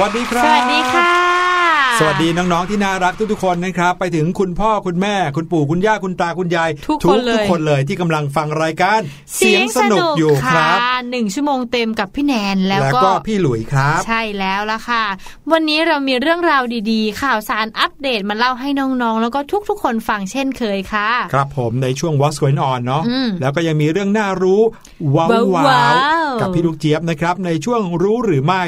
วัสดีครับ สวัสดีค่ะ สวัสดีน้องๆที่น่ารักทุกๆคนนะครับ ไปถึงคุณพ่อคุณแม่ คุณปู่คุณย่าคุณตาคุณยาย ทุกคนเลยทุกคนเลยที่กำลังฟังรายการ เสียงสนุกอยู่ครับะ หนึ่งชั่วโมงเต็มกับพี่แนนแล้วแล้วก็ก็พี่หลุยครับ ใช่แล้วล่ะค่ะ วันนี้เรามีเรื่องราวดีๆ ข่าวสารอัปเดตมาเล่าให้น้องๆ แล้วก็ทุกๆ คนฟังเช่นเคยค่ะ ครับผมในช่วง What's Going On เนาะอืมแล้วก็ยังมีเรื่องน่ารู้ว้าวว้าวว้าวๆกับพี่ลูกเจี๊ยบนะครับ ในช่วงรู้หรือไม่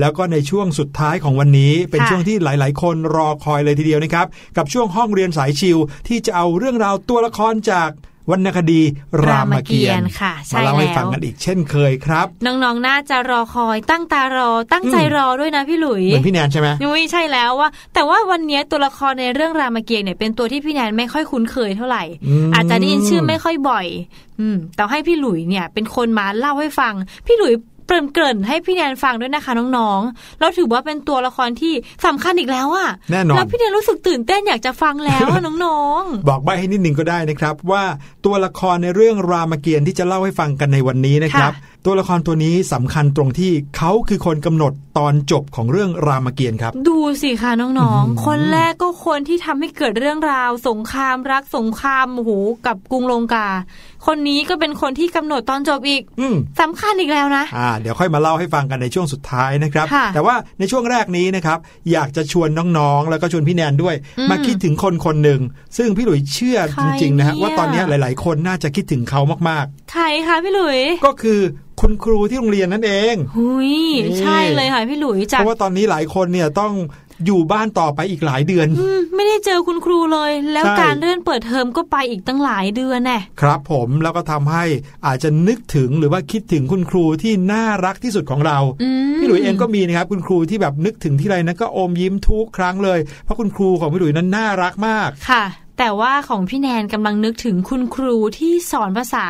แล้วก็ในช่วงสุดท้ายของวันนี้ เป็นค่ะช่วงที่หลายๆ คนรอคอยเลยทีเดียวนะครับ กับช่วงห้องเรียนสายชิวที่จะเอาเรื่องราวตัวละครจาก วรรณคดีรามเกียรติ์ค่ะใช่มาเล่าให้แล้วฟังกันอีกเช่นเคยครับ น้องๆ น่าจะรอคอยตั้งตารอตั้งใจอืมรอด้วยนะพี่หลุยเหมือนพี่แนนใช่ไหมนุ้ยใช่แล้วว่า แต่ว่าวันนี้ตัวละครในเรื่องรามเกียรติ์เนี่ยเป็นตัวที่พี่แนนไม่ค่อยคุ้นเคยเท่าไหร่มอาจจะได้ยินชื่อไม่ค่อยบ่อย อืมแต่ให้พี่หลุยเนี่ย เป็นคนมาเล่าให้ฟัง พี่หลุย เกริ่นเกริ่นๆให้พี่แนนฟังด้วยนะคะน้องๆแล้วถือว่าเป็นตัวละครที่สำคัญอีกแล้วอะแน่นอนแล้วพี่แนนรู้สึกตื่นเต้นอยากจะฟังแล้วอะน้องบอกใบให้นิดนึงก็ได้นะครับ ว่าตัวละครในเรื่องรามเกียรติ์ที่จะเล่าให้ฟังกันในวันนี้นะครับ ตัวละครตัวนี้สำคัญตรงที่เขาคือคนกำหนดตอนจบของเรื่องรามเกียรติ์ครับๆดูสิคะน้องอื้อหือๆคนแรกก็คนที่ทำให้เกิดเรื่องราว สงครามรักสงครามโอ้โหกับกรุงลงกา คนนี้ก็เป็นคนที่กำหนดตอนจบอีกอืมสำคัญอีกแล้วนะอ่าเดี๋ยวค่อยมาเล่าให้ฟังกันในช่วงสุดท้ายนะครับค่ะแต่ว่าในช่วงแรกนี้นะครับ อยากจะชวนน้องๆ แล้วก็ชวนพี่แนนด้วยอืมมาคิดถึงคนคนหนึ่งซึ่งพี่หลุยเชื่อใครจริงๆนะฮะเนี่ยว่าตอนนี้หลาย ๆ คนน่าจะคิดถึงเขามากใครคะพี่หลุยๆก็คือคุณครูที่โรงเรียนนั่นเองหุยนี่ใช่เลยค่ะพี่หลุยเพจากราะว่าตอนนี้หลายคนเนี่ยต้องอยู่บ้านต่อไปอีกหลายเดือนอืมไม่ได้เจอคุณครูเลย แล้วใช่การเลื่อนเปิดเทอมก็ไปอีกตั้งหลายเดือนแน่ครับผมแล้วก็ทำให้อาจจะนึกถึงหรือว่าคิดถึงคุณครูที่น่ารักที่สุดของเราอืมพี่หลุยเองก็มีนะครับคุณครูที่แบบนึกถึงที่ไรนะก็อมยิ้มทุกครั้งเลย เพราะคุณครูของพี่หลุยนั้นน่ารักมากค่ะ แต่ว่าของพี่แนนกำลังนึกถึงคุณครูที่สอนภาษา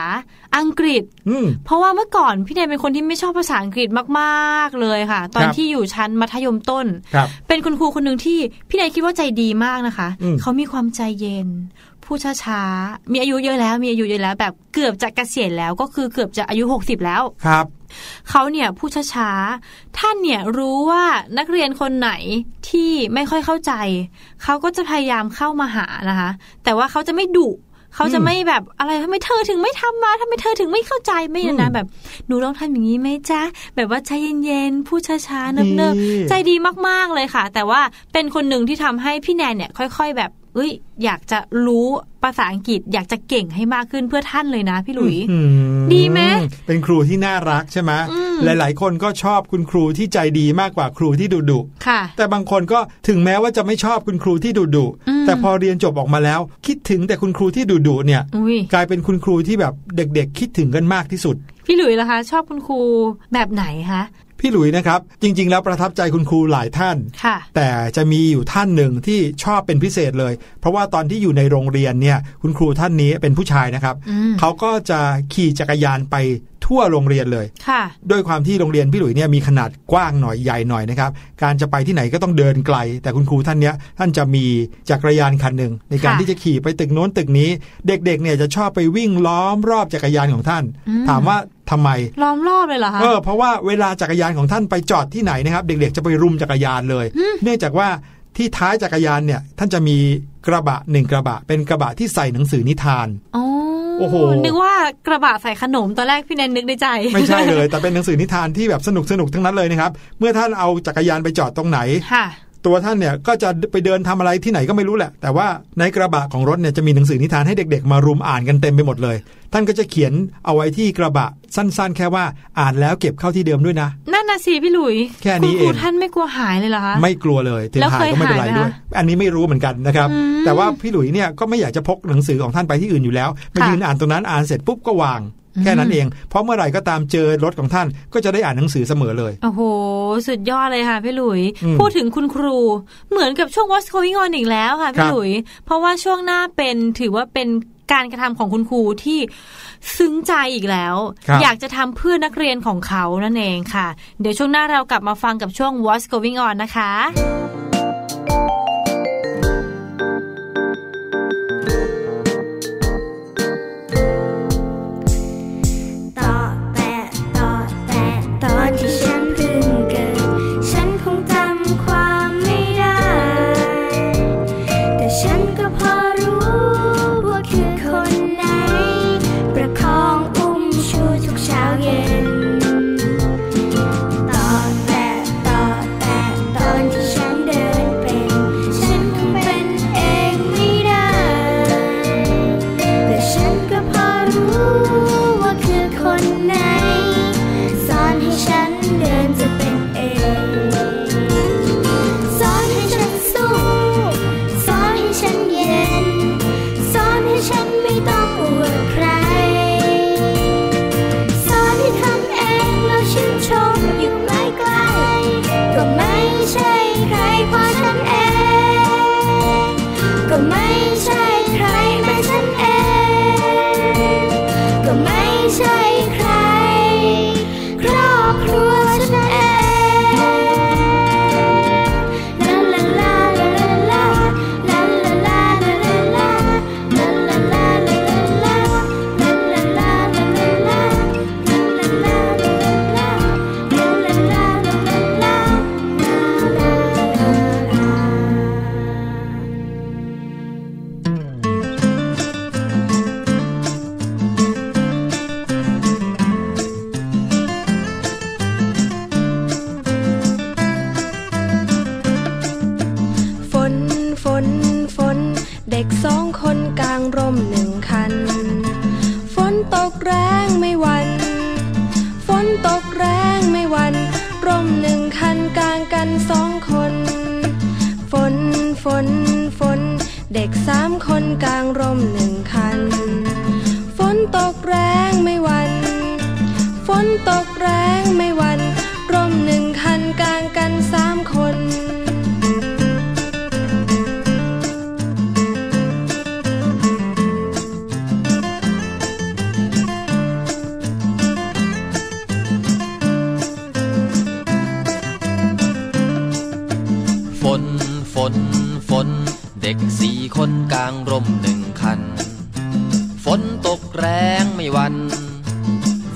อังกฤษอืมเพราะว่าเมื่อก่อนพี่แนนเป็นคนที่ไม่ชอบภาษาอังกฤษมากๆเลยค่ะ ตอนครับที่อยู่ชั้นมัธยมต้นครับเป็นคุณครูคนหนึ่งที่พี่แนนคิดว่าใจดีมากนะคะอืมเขามีความใจเย็น พูดช้าๆมีอายุเยอะแล้ว มีอายุเยอะแล้ว แบบเกือบจะเกษียณแล้วก็คือเกือบจะอายุ60แล้วครับเขาเนี่ยพูดช้าๆท่านเนี่ยรู้ว่านักเรียนคนไหนที่ไม่ค่อยเข้าใจ เขาก็จะพยายามเข้ามาหานะคะ แต่ว่าเขาจะไม่ดุเขาจะอืมไม่แบบอะไรทำไมเธอถึงไม่ทำมาทำไมเธอถึงไม่เข้าใจไม่นะนะอืมแบบหนูต้องทำอย่างนี้ไหมจ๊ะแบบว่าใจเย็นๆพูดช้าๆเนิบนี่ๆใจดีมากๆเลยค่ะ แต่ว่าเป็นคนหนึ่งที่ทำให้พี่แนนเนี่ย ค่อย ๆ แบบ เอ้ย อยากจะรู้ภาษาอังกฤษอยากจะเก่งให้มากขึ้นเพื่อท่านเลยนะพี่หลุยอืมดีไหมเป็นครูที่น่ารักใช่ไหมอืมหลาย ๆ คนก็ชอบคุณครูที่ใจดีมากกว่าครูที่ดุดุค่ะ แต่บางคนก็ถึงแม้ว่าจะไม่ชอบคุณครูที่ดุดุอืมแต่พอเรียนจบออกมาแล้ว คิดถึงแต่คุณครูที่ดุดุเนี่ยอุ้ยกลายเป็นคุณครูที่แบบเด็ก ๆ คิดถึงกันมากที่สุดพี่หลุยล่ะคะ ชอบคุณครูแบบไหนคะ พี่หลุยนะครับ จริง ๆ แล้วประทับใจคุณครูหลายท่านค่ะแต่จะมีอยู่ท่านหนึ่งที่ชอบเป็นพิเศษเลย เพราะว่าตอนที่อยู่ในโรงเรียนเนี่ย คุณครูท่านนี้เป็นผู้ชายนะครับอืมเขาก็จะขี่จักรยานไป ทั่วโรงเรียนเลยค่ะด้วยความที่โรงเรียนพี่หลุยเนี่ยมีขนาดกว้างหน่อยใหญ่หน่อยนะครับ การจะไปที่ไหนก็ต้องเดินไกล แต่คุณครูท่านเนี้ยท่านจะมีจักรยานคันหนึ่งในการค่ะที่จะขี่ไปตึกโน้นตึกนี้ เด็กๆเนี่ยจะชอบไปวิ่งล้อมรอบจักรยานของท่านอืมถามว่าทำไมล้อมรอบเลยเหรอคะเออเพราะว่าเวลาจักรยานของท่านไปจอดที่ไหนนะครับเด็กๆจะไปรุมจักรยานเลย เนื่องจากว่าที่ท้ายจักรยานเนี่ยท่านจะมีกระบะหนึ่งกระบะ เป็นกระบะที่ใส่หนังสือนิทาน โอ้โอ้โหนึกว่ากระบะใส่ขนมตอนแรกพี่แนนนึกในใจ ไม่ใช่เลย แต่เป็นหนังสือนิทานที่แบบสนุกสนุกๆทั้งนั้นเลยนะครับ เมื่อท่านเอาจักรยานไปจอดตรงไหนค่ะ ตัวท่านเนี่ยก็จะไปเดินทำอะไรที่ไหนก็ไม่รู้แหละ แต่ว่าในกระบะของรถเนี่ยจะมีหนังสือนิทานให้เด็กๆ มารุมอ่านกันเต็มไปหมดเลย ท่านก็จะเขียนเอาไว้ที่กระบะสั้นๆ แค่ว่าอ่านแล้วเก็บเข้าที่เดิมด้วยนะ นั่นน่ะสิพี่หลุย แค่นี้ณครูเองท่านไม่กลัวหายเลยเหรอคะ ไม่กลัวเลยถึงแล้วหาเคยยก็ไม่เป็นไรหายไหมด้วยคะอันนี้ไม่รู้เหมือนกันนะครับอืมแต่ว่าพี่หลุยเนี่ยก็ไม่อยากจะพกหนังสือของท่านไปที่อื่นอยู่แล้วไปค่ะยืนอ่านตรงนั้นอ่านเสร็จปุ๊บก็วางอืม แค่นั้นเอง เพราะเมื่อไหร่ก็ตามเจอรถของท่านก็จะได้อ่านหนังสือเสมอเลย โอ้โห สุดยอดเลยค่ะพี่หลุยอืมพูดถึงคุณครู เหมือนกับช่วง What's Going On อีกแล้วค่ะครัพี่บหลุย เพราะว่าช่วงหน้าเป็นถือว่าเป็นการกระทำของคุณครูที่ซึ้งใจอีกแล้วครับอยากจะทำเพื่อนักเรียนของเขานั่นเองค่ะ เดี๋ยวช่วงหน้าเรากลับมาฟังกับช่วง What's Going On นะคะ เด็กสี่คนกลางร่มหนึ่งคัน ฝนตกแรงไม่วัน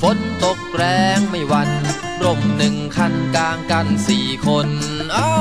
ฝนตกแรงไม่วัน ร่มหนึ่งคันกลางกันสี่คน เอ้า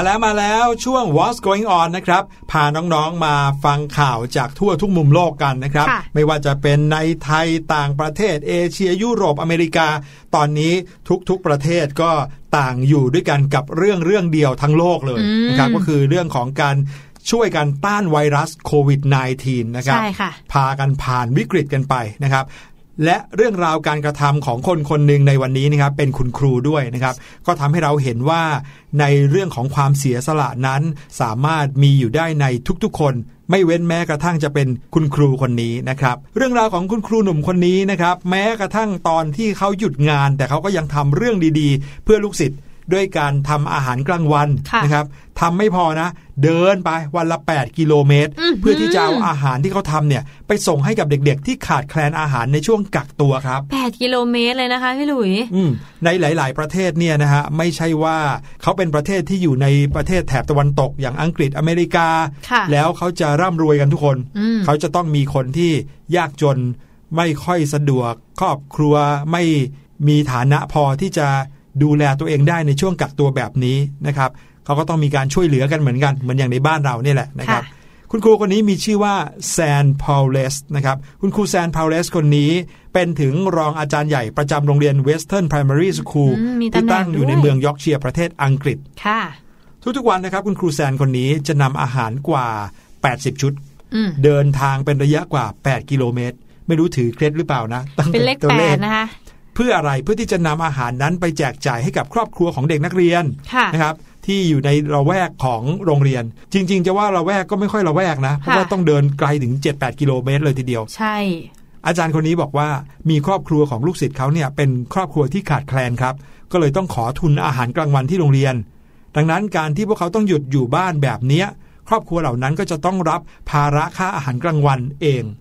มาแล้วมาแล้วช่วง What's Going On นะครับพาน้องๆมาฟังข่าวจากทั่วทุกมุมโลกกันนะครับค่ะไม่ว่าจะเป็นในไทยต่างประเทศเอเชียยุโรปอเมริกา ตอนนี้ทุกๆประเทศก็ต่างอยู่ด้วยกันกับเรื่องเรื่องเดียวทั้งโลกเลยนะครับก็คือเรื่องของการช่วยกันต้านไวรัสโควิด -19 นะครับใช่ค่ะพากันผ่านวิกฤตกันไปนะครับ และเรื่องราวการกระทำของคนคนหนึ่งในวันนี้นะครับเป็นคุณครูด้วยนะครับ ก็ทำให้เราเห็นว่าในเรื่องของความเสียสละนั้น สามารถมีอยู่ได้ในทุกๆ คน ไม่เว้นแม้กระทั่งจะเป็นคุณครูคนนี้นะครับ เรื่องราวของคุณครูหนุ่มคนนี้นะครับ แม้กระทั่งตอนที่เขาหยุดงาน แต่เขาก็ยังทำเรื่องดีๆ เพื่อลูกศิษย์ ด้วยการทำอาหารกลางวันค่ะนะครับทำไม่พอนะ เดินไปวันละ 8 กิโลเมตรอื้อหือเพื่อที่จะเอาอาหารที่เขาทำเนี่ย ไปส่งให้กับเด็กๆ ที่ขาดแคลนอาหารในช่วงกักตัวครับ 8 กิโลเมตรเลยนะคะพี่หลุยอืมในหลาย ๆ ประเทศเนี่ยนะฮะไม่ใช่ว่าเขาเป็นประเทศที่อยู่ในประเทศแถบตะวันตก อย่างอังกฤษอเมริกาค่ะแล้วเขาจะร่ำรวยกันทุกคนอืมเขาจะต้องมีคนที่ยากจนไม่ค่อยสะดวก ครอบครัวไม่มีฐานะพอที่จะ ดูแลตัวเองได้ในช่วงกักตัวแบบนี้นะครับเขาก็ต้องมีการช่วยเหลือกันเหมือนกันเหมือนอย่างในบ้านเราเนี่ยแหละนะครับค่ะคุณครูคนนี้มีชื่อว่าแซนพาวเลสนะครับคุณครูแซนพาวเลสคนนี้เป็นถึงรองอาจารย์ใหญ่ประจำโรงเรียน Western Primary School อืมมีที่ตำแหน่งตั้งอยู่ในด้วยเมืองยอร์กเชียร์ประเทศอังกฤษค่ะทุกๆวันนะครับ คุณครูแซนคนนี้จะนำอาหารกว่า 80 ชุดอืมเดินทางเป็นระยะกว่า 8 กิโลเมตร ไม่รู้ถือเคล็ดหรือเปล่านะตั้งเป็นเลขตัวแปดนะคะ เพื่ออะไรเพื่อที่จะนำอาหารนั้นไปแจกจ่ายให้กับครอบครัวของเด็กนักเรียนค่ะนะครับที่อยู่ในละแวกของโรงเรียน จริง ๆ จะว่าละแวกก็ไม่ค่อยละแวกนะ เพราะว่าต้องเดินไกลถึง 7-8 กิโลเมตรเลยทีเดียว ใช่ อาจารย์คนนี้บอกว่ามีครอบครัวของลูกศิษย์เขาเนี่ยเป็นครอบครัวที่ขาดแคลนครับ ก็เลยต้องขอทุนอาหารกลางวันที่โรงเรียน ดังนั้นการที่พวกเขาต้องหยุดอยู่บ้านแบบเนี้ยครอบครัวเหล่านั้นก็จะต้องรับภาระค่าอาหารกลางวันเองอืม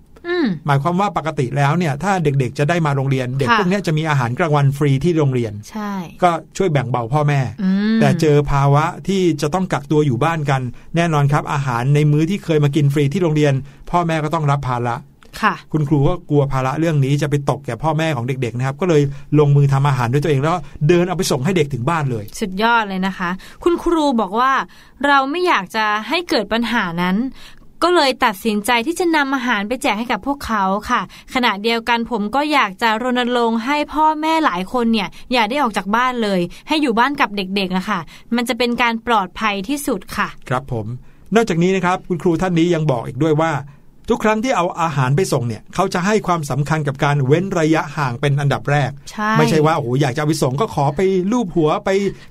หมายความว่าปกติแล้วเนี่ย ถ้าเด็กๆจะได้มาโรงเรียน เด็กค่ะพวกเนี้ยจะมีอาหารกลางวันฟรีที่โรงเรียนใช่ก็ช่วยแบ่งเบาพ่อแม่อืมแต่เจอภาวะที่จะต้องกักตัวอยู่บ้านกัน แน่นอนครับ อาหารในมื้อที่เคยมากินฟรีที่โรงเรียน พ่อแม่ก็ต้องรับภาระค่ะ คุณครูก็กลัวภาระเรื่องนี้จะไปตกแก่พ่อแม่ของเด็กๆนะครับ ก็เลยลงมือทำอาหารด้วยตัวเองแล้วเดินเอาไปส่งให้เด็กถึงบ้านเลย สุดยอดเลยนะคะ คุณครูบอกว่าเราไม่อยากจะให้เกิดปัญหานั้น ก็เลยตัดสินใจที่จะนำอาหารไปแจกให้กับพวกเขาค่ะ ขณะเดียวกันผมก็อยากจะรณรงค์ให้พ่อแม่หลายคนเนี่ยอย่าได้ออกจากบ้านเลย ให้อยู่บ้านกับเด็กๆอะค่ะ มันจะเป็นการปลอดภัยที่สุดค่ะ ครับผม นอกจากนี้นะครับคุณครูท่านนี้ยังบอกอีกด้วยว่า ทุกครั้งที่เอาอาหารไปส่งเนี่ยเขาจะให้ความสำคัญกับการเว้นระยะห่างเป็นอันดับแรกใช่ไม่ใช่ว่าโอ้โหอยากจะเอาไปส่งก็ขอไปลูบหัวไป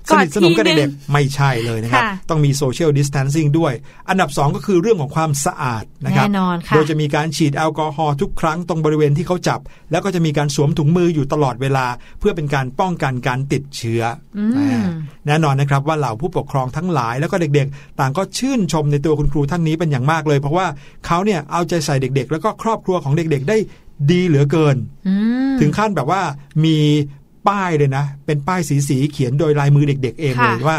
สนิทสนมกับกอดทีนึงเด็กๆไม่ใช่เลยนะครับค่ะต้องมีโซเชียลดิส a ทนซิ่งด้วย อันดับ 2 ก็คือเรื่องของความสะอาดนะครับแน่นอนค่ะโดยจะมีการฉีดแอลกอฮอล์ทุกครั้งตรงบริเวณที่เขาจับ แล้วก็จะมีการสวมถุงมืออยู่ตลอดเวลา เพื่อเป็นการป้องกันการติดเชื้ออมอ่าแน่นอนนะครับว่าเหล่าผู้ปกครองทั้งหลายแล้วก็เด็กๆ ต่างก็ชื่นชมในตัวคุณครูท่านนี้เป็นอย่างมากเลย เพราะว่าเขาเนี่ยเอาใจใส่เด็ก ๆ แล้วก็ครอบครัวของเด็ก ๆ ได้ดีเหลือเกินอืมถึงขั้นแบบว่ามีป้ายเลยนะ เป็นป้ายสีสีๆเขียนโดยลายมือเด็ก ๆ เองค่ะเลยว่า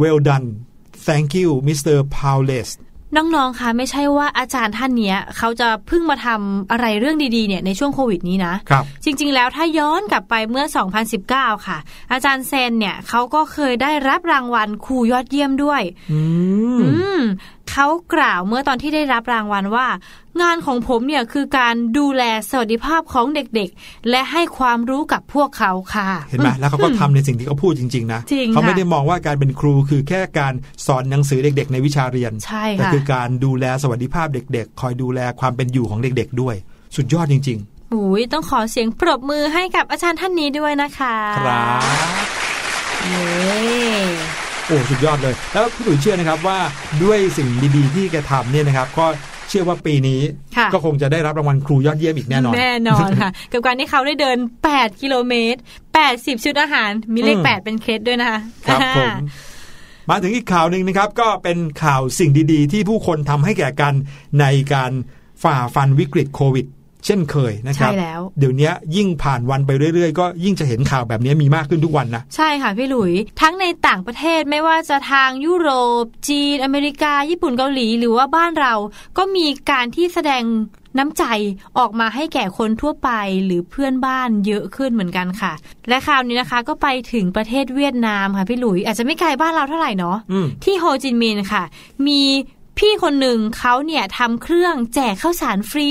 well done thank you Mr. Paulus น้องๆ คะไม่ใช่ว่าอาจารย์ท่านเนี้ยเขาจะเพิ่งมาทำอะไรเรื่องดีๆ เนี่ยในช่วงโควิดนี้นะครับจริงๆ แล้วถ้าย้อนกลับไปเมื่อ 2019 ค่ะ อาจารย์เซนเนี่ยเขาก็เคยได้รับรางวัลครูยอดเยี่ยมด้วย อืมอืม เขากล่าวเมื่อตอนที่ได้รับรางวัลว่า งานของผมเนี่ยคือการดูแลสวัสดิภาพของเด็กๆ และให้ความรู้กับพวกเขาค่ะ เห็นไหมแล้วเขาก็ทำในสิ่งที่เขาพูดจริงๆนะจริงเขาไม่ค่ะได้มองว่าการเป็นครูคือแค่การสอนหนังสือเด็ก ๆ ในวิชาเรียนใช่แต่ค่ะคือการดูแลสวัสดิภาพเด็ก ๆ คอยดูแลความเป็นอยู่ของเด็ก ๆ ด้วย สุดยอดจริงอุ้ยต้องขอเสียงปรบมือให้กับอาจารย์ท่านนี้ด้วยนะคะๆครับเย้ โอ้สุดยอดเลย แล้วพี่หลุยเชื่อนะครับว่าด้วยสิ่งดีๆที่แกทำเนี่ยนะครับก็เชื่อว่าปีนี้ค่ะก็คงจะได้รับรางวัลครูยอดเยี่ยมอีกแน่นอน แน่นอนค่ะ กับการที่เขาได้เดิน 8 กิโลเมตร 80 ชุดอาหาร มีเลขอืม8เป็นเคสด้วยนะคะ ครับผมมาถึงอีกข่าวหนึ่งนะครับ ก็เป็นข่าวสิ่งดีๆ ที่ผู้คนทำให้แก่กันในการฝ่าฟันวิกฤตโควิด เช่นเคยนะครับใช่แล้ว เดี๋ยวนี้ยิ่งผ่านวันไปเรื่อยๆ ก็ยิ่งจะเห็นข่าวแบบนี้มีมากขึ้นทุกวันนะ ใช่ค่ะพี่หลุย ทั้งในต่างประเทศไม่ว่าจะทางยุโรป จีน อเมริกา ญี่ปุ่นเกาหลี หรือว่าบ้านเรา ก็มีการที่แสดงน้ำใจออกมาให้แก่คนทั่วไปหรือเพื่อนบ้านเยอะขึ้นเหมือนกันค่ะ และคราวนี้นะคะก็ไปถึงประเทศเวียดนามค่ะพี่หลุย อาจจะไม่ไกลบ้านเราเท่าไหร่เนาะอืมที่โฮจิมินห์ค่ะ มี พี่คนหนึ่งเขาเนี่ยทำเครื่องแจกข้าวสารฟรี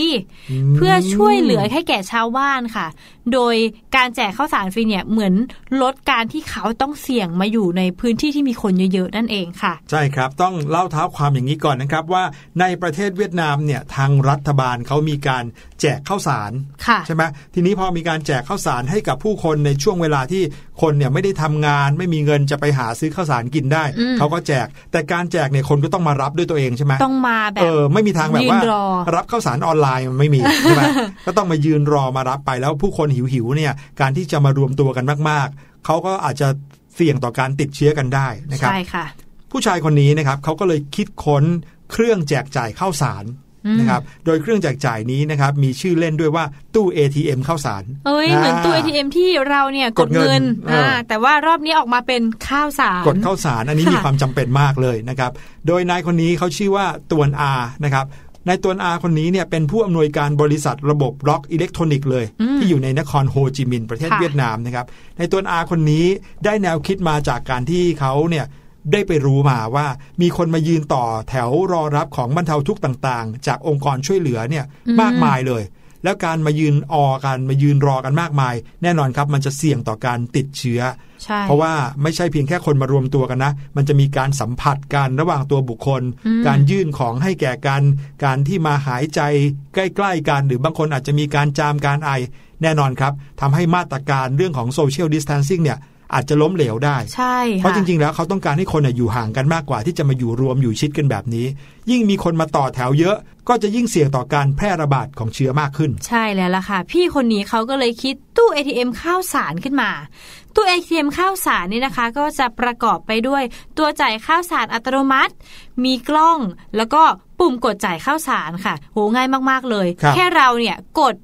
เพื่อช่วยเหลือให้แก่ชาวบ้านค่ะ โดยการแจกข้าวสารฟรีเนี่ยเหมือนลดการที่เขาต้องเสี่ยงมาอยู่ในพื้นที่ที่มีคนเยอะๆนั่นเองค่ะ ใช่ครับต้องเล่าเท้าความอย่างนี้ก่อนนะครับว่าในประเทศเวียดนามเนี่ยทางรัฐบาลเขามีการแจกข้าวสารค่ะใช่ไหมทีนี้พอมีการแจกข้าวสารให้กับผู้คนในช่วงเวลาที่คนเนี่ยไม่ได้ทำงาน ไม่มีเงินจะไปหาซื้อข้าวสารกินได้อืมเขาก็แจก แต่การแจกเนี่ยคนก็ต้องมารับด้วยตัวเองใช่ไหมต้องมาแบเอบอไม่มีทางแบบว่ายืนรอรับข้าวสารออนไลน์มันไม่มีใช่ไหมก็ต้องมายืนรอมารับไปแล้วผู้คนหิวๆเนี่ยการที่จะมารวมตัวกันมาก ๆเขาก็อาจจะเสี่ยงต่อการติดเชื้อกันได้นะครับใช่ค่ะ ผู้ชายคนนี้นะครับเขาก็เลยคิดค้นเครื่องแจกจ่ายข้าวสารอืมนะครับ โดยเครื่องแจกจ่ายนี้นะครับมีชื่อเล่นด้วยว่าตู้ ATM ข้าวสาร เอ้ยเหมือนตู้ ATM ที่เราเนี่ยกดเงินกดเงินเอออ่อ่าแต่ว่ารอบนี้ออกมาเป็นข้าวสาร กดข้าวสารอันนี้ค่ะมีความจำเป็นมากเลยนะครับ โดยนายคนนี้เขาชื่อว่าตวนอานะครับ นายตวนอาคนนี้เนี่ยเป็นผู้อำนวยการบริษัทระบบล็อกอิเล็กทรอนิกส์เลย ที่อยู่ในนครโฮจิมินห์ประเทศค่ะเวียดนามนะครับนายตวนอาคนนี้ได้แนวคิดมาจากการที่เขาเนี่ยได้ไปรู้มาว่ามีคนมายืนต่อแถวรอรับของบรรเทาทุกข์ต่าง ๆ จากองค์กรช่วยเหลือเนี่ยมากมายเลย แล้วการมายืนออกันมายืนรอกันมากมาย แน่นอนครับมันจะเสี่ยงต่อการติดเชื้อใช่เพราะว่าไม่ใช่เพียงแค่คนมารวมตัวกันนะ มันจะมีการสัมผัสกันระหว่างตัวบุคคลอืมการยื่นของให้แก่กัน การที่มาหายใจใกล้ๆกัน หรือบางคนอาจจะมีการจามการไอ แน่นอนครับทำให้มาตรการเรื่องของโซเชียลดิส a ทนซิ่งเนี่ย อาจจะล้มเหลวได้ ใช่เพราะค่ะจริงๆ แล้วเขาต้องการให้คนน่ะอยู่ห่างกันมากกว่าที่จะมาอยู่รวมอยู่ชิดกันแบบนี้ ยิ่งมีคนมาต่อแถวเยอะ ก็จะยิ่งเสี่ยงต่อการแพร่ระบาดของเชื้อมากขึ้น ใช่แล้วล่ะค่ะ พี่คนนี้เขาก็เลยคิดตู้ ATM ข้าวสารขึ้นมาตู้ ATM ข้าวสารนี่นะคะ ก็จะประกอบไปด้วย ตัวจ่ายข้าวสารอัตโนมัติ มีกล้องแล้วก็ปุ่มกดจ่ายข้าวสารค่ะโหง่ายมากๆเลยครับแค่เราเนี่ยกด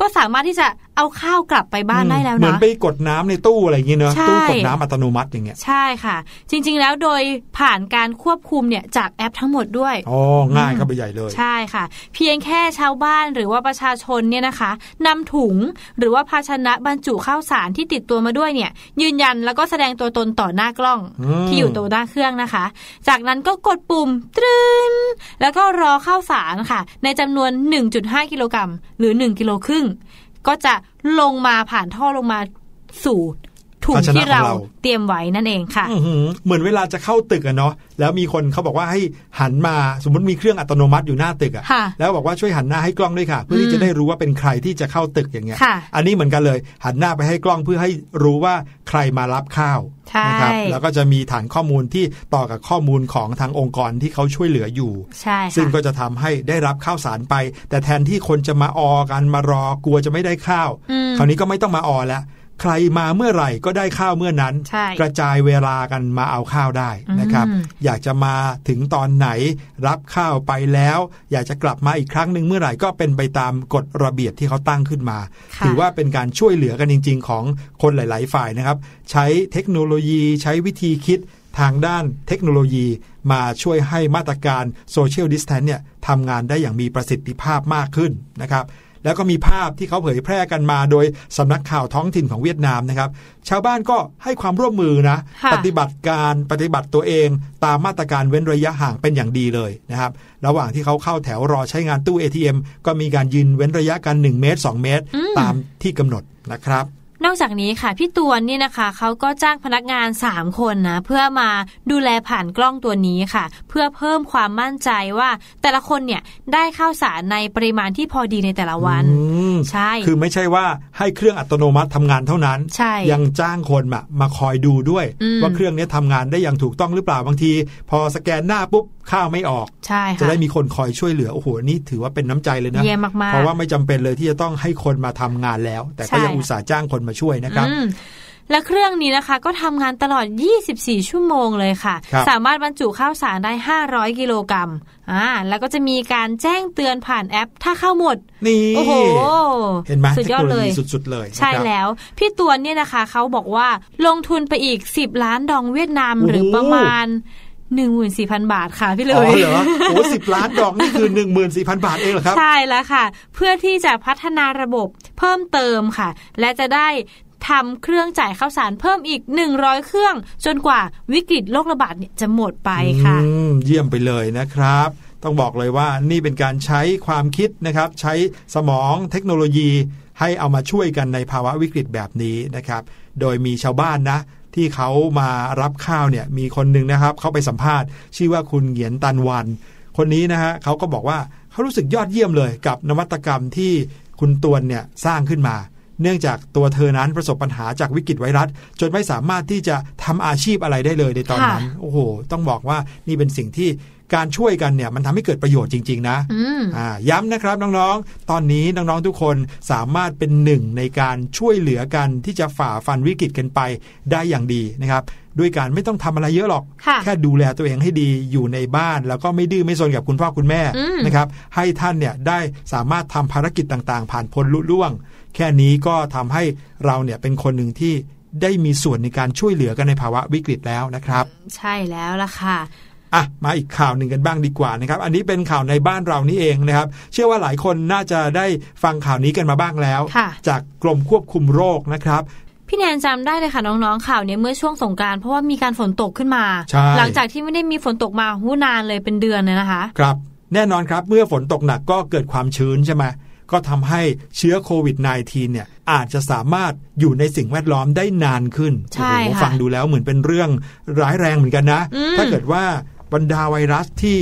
ก็สามารถที่จะ เอาข้าวกลับไปบ้านได้แล้วเหมือนนะไปกดน้ำในตู้อะไรอย่างเงี้ยเนอะใช่ตู้กดน้ำอัตโนมัติอย่างเงี้ยใช่ค่ะ จริง ๆ แล้วโดยผ่านการควบคุมเนี่ยจากแอปทั้งหมดด้วยอ๋อง่ายเข้าไปใหญ่เลย ใช่ค่ะ เพียงแค่ชาวบ้านหรือว่าประชาชนเนี่ยนะคะนำถุงหรือว่าภาชนะบรรจุข้าวสารที่ติดตัวมาด้วยเนี่ย ยืนยันแล้วก็แสดงตัวตนต่อหน้ากล้องอืมที่อยู่ตัวหน้าเครื่องนะคะ จากนั้นก็กดปุ่มตรึนแล้วก็รอข้าวสารค่ะ ในจำนวน 1.5 กิโลกรัมหรือ 1 กิโลครึ่ง ก็จะลงมาผ่านท่อลงมาสู่ ถุงภาชนะที่เราของเราเตรียมไว้นั่นเองค่ะอื้อหือเหมือนเวลาจะเข้าตึกอะเนาะแล้วมีคนเขาบอกว่าให้หันมาสมมติมีเครื่องอัตโนมัติอยู่หน้าตึกอะค่ะแล้วบอกว่าช่วยหันหน้าให้กล้องด้วยค่ะ เพื่อที่จะได้รู้ว่าเป็นใครที่จะเข้าตึกอย่างเงี้ยค่ะอันนี้เหมือนกันเลย หันหน้าไปให้กล้องเพื่อให้รู้ว่าใครมารับข้าวใช่นะครับแล้วก็จะมีฐานข้อมูลที่ต่อกับข้อมูลของทางองค์กรที่เขาช่วยเหลืออยู่ใช่ซึ่งค่ะก็จะทำให้ได้รับข้าวสารไป แต่แทนที่คนจะมาออกันมารอกลัวจะไม่ได้ข้าวอืมคราวนี้ก็ไม่ต้องมาออแล้ว ใครมาเมื่อไหร่ก็ได้ข้าวเมื่อนั้นใช่กระจายเวลากันมาเอาข้าวได้นะครับอืมอยากจะมาถึงตอนไหนรับข้าวไปแล้ว อยากจะกลับมาอีกครั้งหนึ่งเมื่อไหร่ก็เป็นไปตามกฎระเบียบที่เขาตั้งขึ้นมาค่ะถือว่าเป็นการช่วยเหลือกันจริง ๆ ของคนหลาย ๆ ฝ่ายนะครับ ใช้เทคโนโลยีใช้วิธีคิดทางด้านเทคโนโลยีมาช่วยให้มาตรการโซเชียลดิสแทนเนี่ยทำงานได้อย่างมีประสิทธิภาพมากขึ้นนะครับ แล้วก็มีภาพที่เขาเผยแพร่กันมาโดยสำนักข่าวท้องถิ่นของเวียดนามนะครับ ชาวบ้านก็ให้ความร่วมมือนะค่ะปฏิบัติการปฏิบัติตัวเองตามมาตรการเว้นระยะห่างเป็นอย่างดีเลยนะครับ ระหว่างที่เขาเข้าแถวรอใช้งานตู้ ATM ก็มีการยืนเว้นระยะกัน 1 เมตร 2 เมตร ตามที่กำหนดนะครับ นอกจากนี้ค่ะพี่ตวนเนี่ยนะคะเขาก็จ้างพนักงาน 3 คนนะเพื่อมาดูแลผ่านกล้องตัวนี้ค่ะ เพื่อเพิ่มความมั่นใจว่าแต่ละคนเนี่ยได้ข้าวสารในปริมาณที่พอดีในแต่ละวันอืมใช่คือไม่ใช่ว่าให้เครื่องอัตโนมัติทำงานเท่านั้นใช่ยังจ้างคนมามาคอยดูด้วยอืมว่าเครื่องนี้ทำงานได้อย่างถูกต้องหรือเปล่าบางที พอสแกนหน้าปุ๊บ ข้าวไม่ออก ใช่จะค่ะได้มีคนคอยช่วยเหลือ โอ้โห นี่ถือว่าเป็นน้ำใจเลยนะ เยี่ยมมากๆ เพราะว่าไม่จำเป็นเลยที่จะต้องให้คนมาทำงานแล้ว แต่ก็ยังใช่อุตส่าห์จ้างคนมาช่วยนะครับอืมและเครื่องนี้นะคะก็ทำงานตลอด 24 ชั่วโมงเลยค่ะครับสามารถบรรจุข้าวสารได้ 500 กิโลกรัมอ่าแล้วก็จะมีการแจ้งเตือนผ่านแอป ถ้าข้าวหมด นี่โอ้โหเห็นไหมสุดเทคยอดโนโลเลยยีสุดๆเลยนะครับใช่แล้ว พี่ตวนเนี่ยนะคะเขาบอกว่าลงทุนไปอีก 10 ล้านดองเวียดนามโอ้โหหรือประมาณ 14,000บาทค่ะพี่เลอ๋อยเหรอโอ้สิบล้านดอกนี่คือ1 4 0 0 0บาทเองเหรอครับ ใช่แล้วค่ะ เพื่อที่จะพัฒนาระบบเพิ่มเติมค่ะ และจะได้ทำเครื่องจ่ายข้าวสารเพิ่มอีก 100 เครื่อง จนกว่าวิกฤตโรคระบาดเนี่ยจะหมดไปค่ะอืมเยี่ยมไปเลยนะครับ ต้องบอกเลยว่านี่เป็นการใช้ความคิดนะครับ ใช้สมองเทคโนโลยีให้เอามาช่วยกันในภาวะวิกฤตแบบนี้นะครับ โดยมีชาวบ้านนะ ที่เขามารับข้าวเนี่ยมีคนหนึ่งนะครับเขาไปสัมภาษณ์ ชื่อว่าคุณเหงียนตันวัน คนนี้นะฮะเขาก็บอกว่าเขารู้สึกยอดเยี่ยมเลยกับนวัตกรรมที่คุณตวนเนี่ยสร้างขึ้นมา เนื่องจากตัวเธอนั้นประสบปัญหาจากวิกฤตไวรัส จนไม่สามารถที่จะทำอาชีพอะไรได้เลยในตอนนั้นค่ะโอ้โห ต้องบอกว่านี่เป็นสิ่งที่ การช่วยกันเนี่ยมันทำให้เกิดประโยชน์จริง ๆ นะอืมอ่าย้ำนะครับน้องๆ ตอนนี้น้องๆทุกคนสามารถเป็นหนึ่งในการช่วยเหลือกันที่จะฝ่าฟันวิกฤตกันไปได้อย่างดีนะครับด้วยการไม่ต้องทำอะไรเยอะหรอกค่ะแค่ดูแลตัวเองให้ดีอยู่ในบ้าน แล้วก็ไม่ดื้อไม่ซนกับคุณพ่อคุณแม่อืมนะครับให้ท่านเนี่ยได้สามารถทำภารกิจต่างๆ ผ่านพ้นลุล่วง แค่นี้ก็ทำให้เราเนี่ยเป็นคนหนึ่งที่ได้มีส่วนในการช่วยเหลือกันในภาวะวิกฤตแล้วนะครับ ใช่แล้วล่ะค่ะ อะมาอีกข่าวหนึ่งกันบ้างดีกว่านะครับ อันนี้เป็นข่าวในบ้านเรานี่เองนะครับ เชื่อว่าหลายคนน่าจะได้ฟังข่าวนี้กันมาบ้างแล้วค่ะจากกรมควบคุมโรคนะครับพี่แนนจำได้เลยค่ะน้องๆข่าวเนี้ยเมื่อช่วงสงกรารเพราะว่ามีการฝนตกขึ้นมาใช่หลังจากที่ไม่ได้มีฝนตกมาหูนานเลยเป็นเดือนเลยนะคะ ครับ แน่นอนครับเมื่อฝนตกหนักก็เกิดความชื้นใช่ไหมก็ทำให้เชื้อโควิด -19 เนี่ยอาจจะสามารถอยู่ในสิ่งแวดล้อมได้นานขึ้นใช่โอ้โหค่ะฟังดูแล้วเหมือนเป็นเรื่องร้ายแรงเหมือนกันนะอืมถ้าเกิดว่า บรรดาไวรัสที่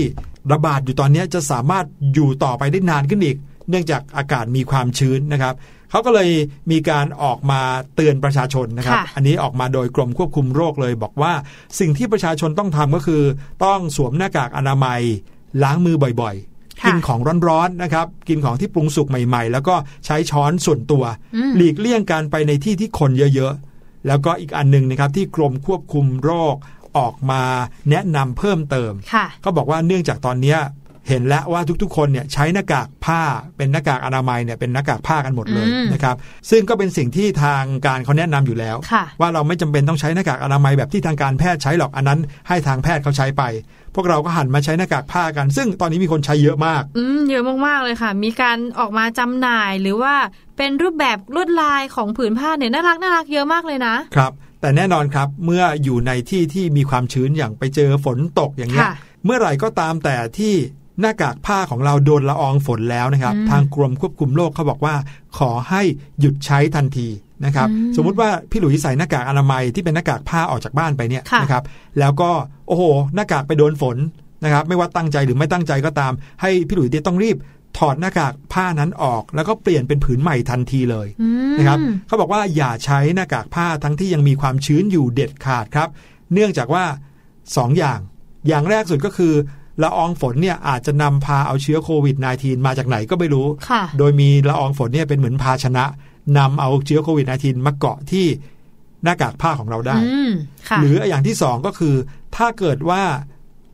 ระบาดอยู่ตอนนี้จะสามารถอยู่ต่อไปได้นานขึ้นอีก เนื่องจากอากาศมีความชื้นนะครับเขาก็เลยมีการออกมาเตือนประชาชนนะครับค่ะอันนี้ออกมาโดยกรมควบคุมโรคเลย บอกว่าสิ่งที่ประชาชนต้องทำก็คือ ต้องสวมหน้ากากอนามัย ล้างมือบ่อยๆค่ะกินของร้อนๆนะครับ กินของที่ปรุงสุกใหม่ๆ แล้วก็ใช้ช้อนส่วนตัวอืมหลีกเลี่ยงการไปในที่ที่คนเยอะๆ แล้วก็อีกอันหนึ่งนะครับที่กรมควบคุมโรค ออกมาแนะนำเพิ่มเติมค่ะก็บอกว่าเนื่องจากตอนเนี้ยเห็นแล้วว่าทุกๆ คนเนี่ยใช้หน้ากากผ้าเป็นหน้ากากอนามัยเนี่ยเป็นหน้ากากผ้ากันหมดเลยอืมนะครับซึ่งก็เป็นสิ่งที่ทางการเขาแนะนำอยู่แล้วค่ะว่าเราไม่จำเป็นต้องใช้หน้ากากอนามัยแบบที่ทางการแพทย์ใช้หรอกอันนั้น ให้ทางแพทย์เขาใช้ไป พวกเราก็หันมาใช้หน้ากากผ้ากัน ซึ่งตอนนี้มีคนใช้เยอะมากอืมเยอะมากๆเลยค่ะ มีการออกมาจำหน่ายหรือว่าเป็นรูปแบบลวดลายของผืนผ้าเนี่ยน่ารักน่ารักเยอะมากเลยนะครับ แต่แน่นอนครับเมื่ออยู่ในที่ที่มีความชื้นอย่างไปเจอฝนตกอย่างเงี้ยค่ะเมื่อไหร่ก็ตามแต่ที่หน้ากากผ้าของเราโดนละอองฝนแล้วนะครับอืมทางกรมควบคุมโรคเขาบอกว่า ขอให้หยุดใช้ทันทีนะครับอืมสมมุติว่าพี่หลุยใส่หน้ากากอนามัยที่เป็นหน้ากากผ้าออกจากบ้านไปเนี่ยค่ะนะครับแล้วก็โอ้โหหน้ากากไปโดนฝนนะครับไม่ว่าตั้งใจหรือไม่ตั้งใจก็ตาม ให้พี่หลุยเนี่ยต้องรีบ ถอดหน้ากากผ้านั้นออก แล้วก็เปลี่ยนเป็นผืนใหม่ทันทีเลยอืมนะครับเขาบอกว่าอย่าใช้หน้ากากผ้าทั้งที่ยังมีความชื้นอยู่เด็ดขาดครับ เนื่องจากว่า 2 อย่าง อย่างแรกสุดก็คือละอองฝนเนี่ยอาจจะนำพาเอาเชื้อโควิด -19 มาจากไหนก็ไม่รู้ค่ะโดยมีละอองฝนเนี่ยเป็นเหมือนภาชนะนำเอาเชื้อโควิด -19 มาเกาะที่หน้ากากผ้าของเราได้อืมค่ะหรืออย่างที่สองก็คือ ถ้าเกิดว่า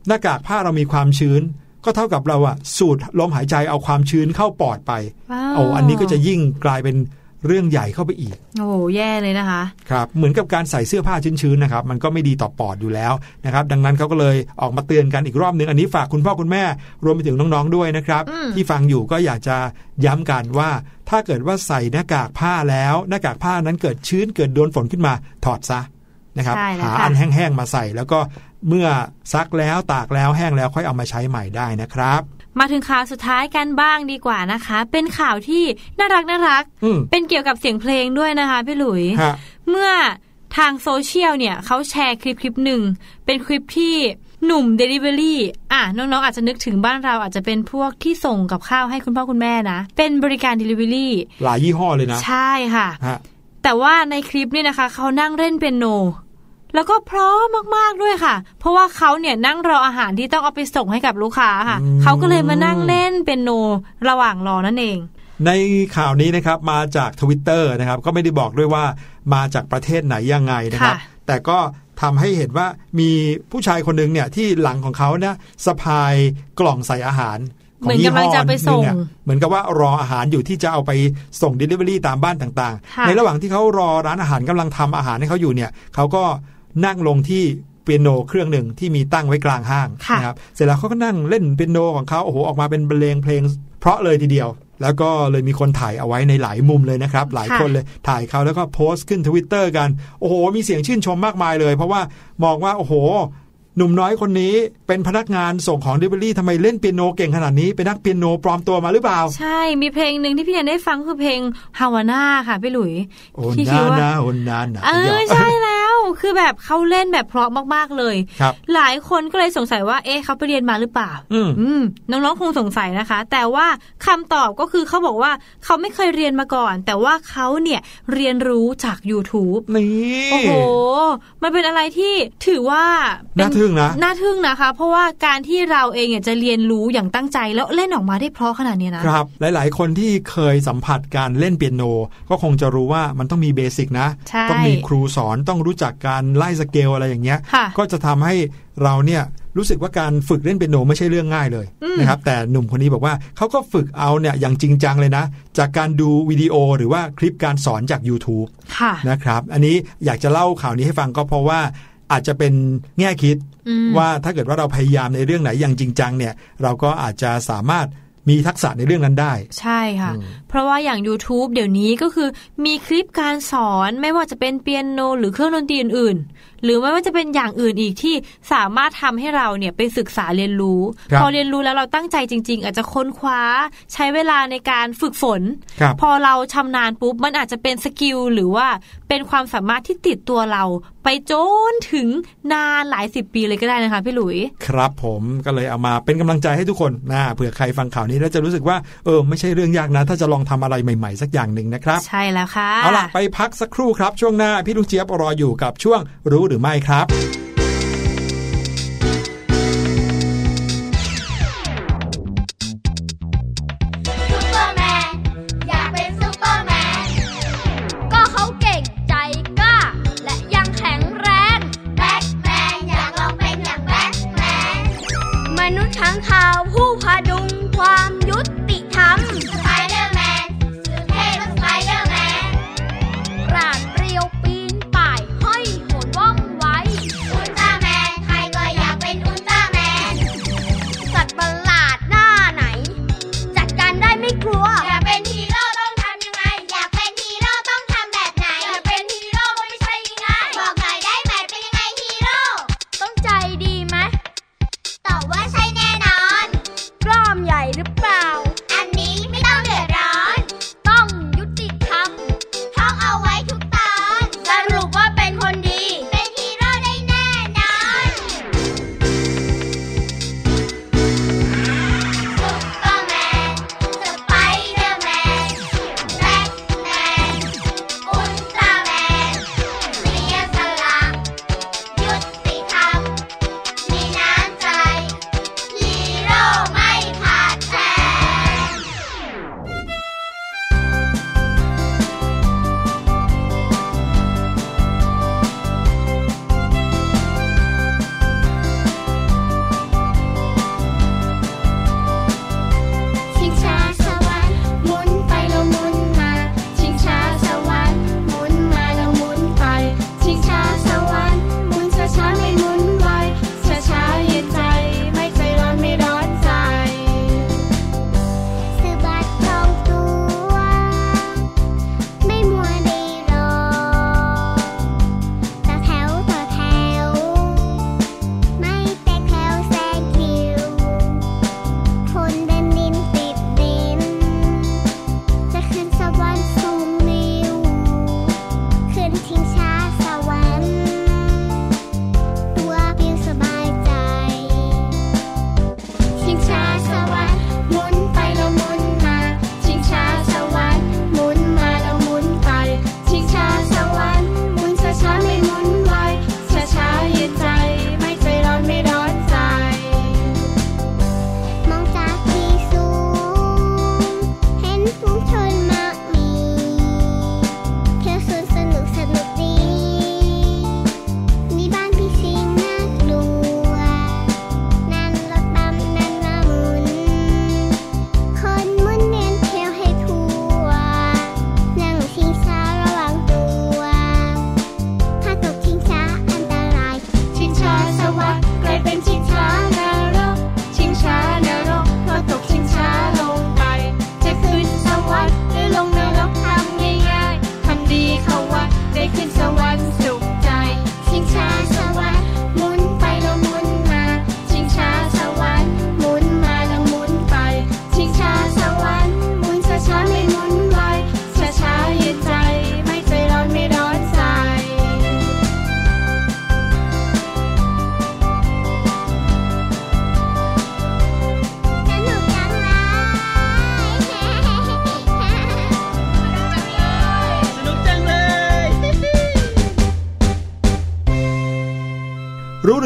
หน้ากากผ้าเรามีความชื้น ก็เท่ากับเราอะสูดลมหายใจเอาความชื้นเข้าปอดไปว้าวโอ้อันนี้ก็จะยิ่งกลายเป็นเรื่องใหญ่เข้าไปอีก โอ้โหแย่เลยนะคะ ครับ เหมือนกับการใส่เสื้อผ้าชื้นๆนะครับ มันก็ไม่ดีต่อปอดอยู่แล้วนะครับ ดังนั้นเขาก็เลยออกมาเตือนกันอีกรอบนึง อันนี้ฝากคุณพ่อคุณแม่ รวมไปถึงน้องๆด้วยนะครับอืมที่ฟังอยู่ก็อยากจะย้ำกันว่า ถ้าเกิดว่าใส่หน้ากากผ้าแล้ว หน้ากากผ้านั้นเกิดชื้นเกิดโดนฝนขึ้นมาถอดซะนะครับใช่แล้วหาค่ะอันแห้งๆมาใส่แล้วก็ เมื่อซักแล้วตากแล้วแห้งแล้วค่อยเอามาใช้ใหม่ได้นะครับ มาถึงข่าวสุดท้ายกันบ้างดีกว่านะคะ เป็นข่าวที่น่ารักน่ารักอืมเป็นเกี่ยวกับเสียงเพลงด้วยนะคะพี่หลุยฮะเมื่อทางโซเชียลเนี่ยเขาแชร์คลิปคลิปหนึ่ง เป็นคลิปที่หนุ่ม Delivery อะน้องๆ อาจจะนึกถึงบ้านเราอาจจะเป็นพวกที่ส่งกับข้าวให้คุณพ่อคุณแม่นะ เป็นบริการ Delivery หลายยี่ห้อเลยนะ ใช่ค่ะฮะแต่ว่าในคลิปเนี่ยนะคะ เขานั่งเล่นเปียโน แล้วก็เพราะมากๆด้วยค่ะ เพราะว่าเขาเนี่ยนั่งรออาหารที่ต้องเอาไปส่งให้กับลูกค้าค่ะ เขาก็เลยมานั่งเล่นเปียโนระหว่างรอนั่นเอง ในข่าวนี้นะครับมาจากทวิตเตอร์นะครับ ก็ไม่ได้บอกด้วยว่ามาจากประเทศไหนยังไงนะครับค่ะแต่ก็ทำให้เห็นว่ามีผู้ชายคนหนึ่งเนี่ยที่หลังของเขาเนี่ยสะพายกล่องใส่อาหารขเหมือนกำลังจะไปส่งยี่ห้อหนึ่อะเหมือนกับว่ารออาหารอยู่ที่จะเอาไปส่ง Delivery ตามบ้านต่างค่ะๆในระหว่างที่เขารอร้านอาหารกำลังทำอาหารให้เขาอยู่เนี่ยเขาก็ นั่งลงที่เปียโนเครื่องหนึ่งที่มีตั้งไว้กลางห้างค่ะนะครับเสร็จแล้วเขาก็นั่งเล่นเปียโนของเขาโอ้โหออกมาเป็นบรรเลงเพลง เพราะเลยทีเดียว แล้วก็เลยมีคนถ่ายเอาไว้ในหลายมุมเลยนะครับ หลายค่ะคนเลยถ่ายเขาแล้วก็โพสต์ขึ้นทวิตเตอร์กัน โอ้โห มีเสียงชื่นชมมากมายเลย เพราะว่ามองว่าโอ้โห หนุ่มน้อยคนนี้เป็นพนักงานส่งของ d ิ l เ r y ทำไมเล่นเปียโนเก่งขนาดนี้เป็นนักเปียโนปลอมตัวมาหรือเปล่า ใช่มีเพลงหนึ่งที่พี่แนนได้ฟังคือเพลงฮาวาน่าค่ะพี่หลุยโอ้ที่คินาดว่านาโอนานาเออใช่แล้ว คือแบบเขาเล่นแบบเพราะมากๆเลยครับหลายคนก็เลยสงสัยว่า เอ๊ะเขาไปเรียนมาหรือเปล่า อืมอืมน้องๆคงสงสัยนะคะ แต่ว่าคำตอบก็คือเขาบอกว่าเขาไม่เคยเรียนมาก่อน แต่ว่าเขาเนี่ยเรียนรู้จาก YouTube นี่โอ้โห มันเป็นอะไรที่ถือว่าเป็น่าทึ่งนะน่าทึ่งนะคะ เพราะว่าการที่เราเองเนี่ยจะเรียนรู้อย่างตั้งใจแล้วเล่นออกมาได้เพราะขนาดเนี้ยนะครับ หลาย ๆ คนที่เคยสัมผัสการเล่นเปียโน ก็คงจะรู้ว่ามันต้องมีเบสิกนะใช่ต้องมีครูสอนต้องรู้จักการไล่สเกลอะไรอย่างเงี้ยค่ะก็จะทำให้เราเนี่ยรู้สึกว่าการฝึกเล่นเปียโนไม่ใช่เรื่องง่ายเลยอืมนะครับแต่หนุ่มคนนี้บอกว่าเขาก็ฝึกเอาเนี่ยอย่างจริงจังเลยนะ จากการดูวิดีโอหรือว่าคลิปการสอนจาก YouTube ค่ะนะครับ อันนี้อยากจะเล่าข่าวนี้ให้ฟังก็เพราะว่าอาจจะเป็นแง่คิดอืมว่าถ้าเกิดว่าเราพยายามในเรื่องไหนอย่างจริงจังเนี่ย เราก็อาจจะสามารถ มีทักษะในเรื่องนั้นได้ ใช่ค่ะอืมเพราะว่าอย่าง YouTube เดี๋ยวนี้ก็คือมีคลิปการสอนไม่ว่าจะเป็นเปียโน หรือเครื่องดนตรีอื่นๆ หรือไม่ว่าจะเป็นอย่างอื่นอีกที่สามารถทำให้เราเนี่ยไปศึกษาเรียนรู้ครับพอเรียนรู้แล้วเราตั้งใจจริง ๆ อาจจะค้นคว้าใช้เวลาในการฝึกฝนครับพอเราชำนาญปุ๊บมันอาจจะเป็นสกิลหรือว่าเป็นความสามารถที่ติดตัวเราไปจนถึงนานหลายสิบปีเลยก็ได้นะคะพี่หลุย ครับผมก็เลยเอามาเป็นกำลังใจให้ทุกคนนะเผื่อใครฟังข่าวนี้แล้วจะรู้สึกว่าเออไม่ใช่เรื่องยากนะ ถ้าจะลองทำอะไรใหม่ๆ สักอย่างหนึ่งนะครับ ใช่แล้วค่ะ เอาล่ะไปพักสักครู่ครับช่วงหน้าพี่ลูกเจี๊ยบรออยู่กับช่วงรู้หรือไม่ครับ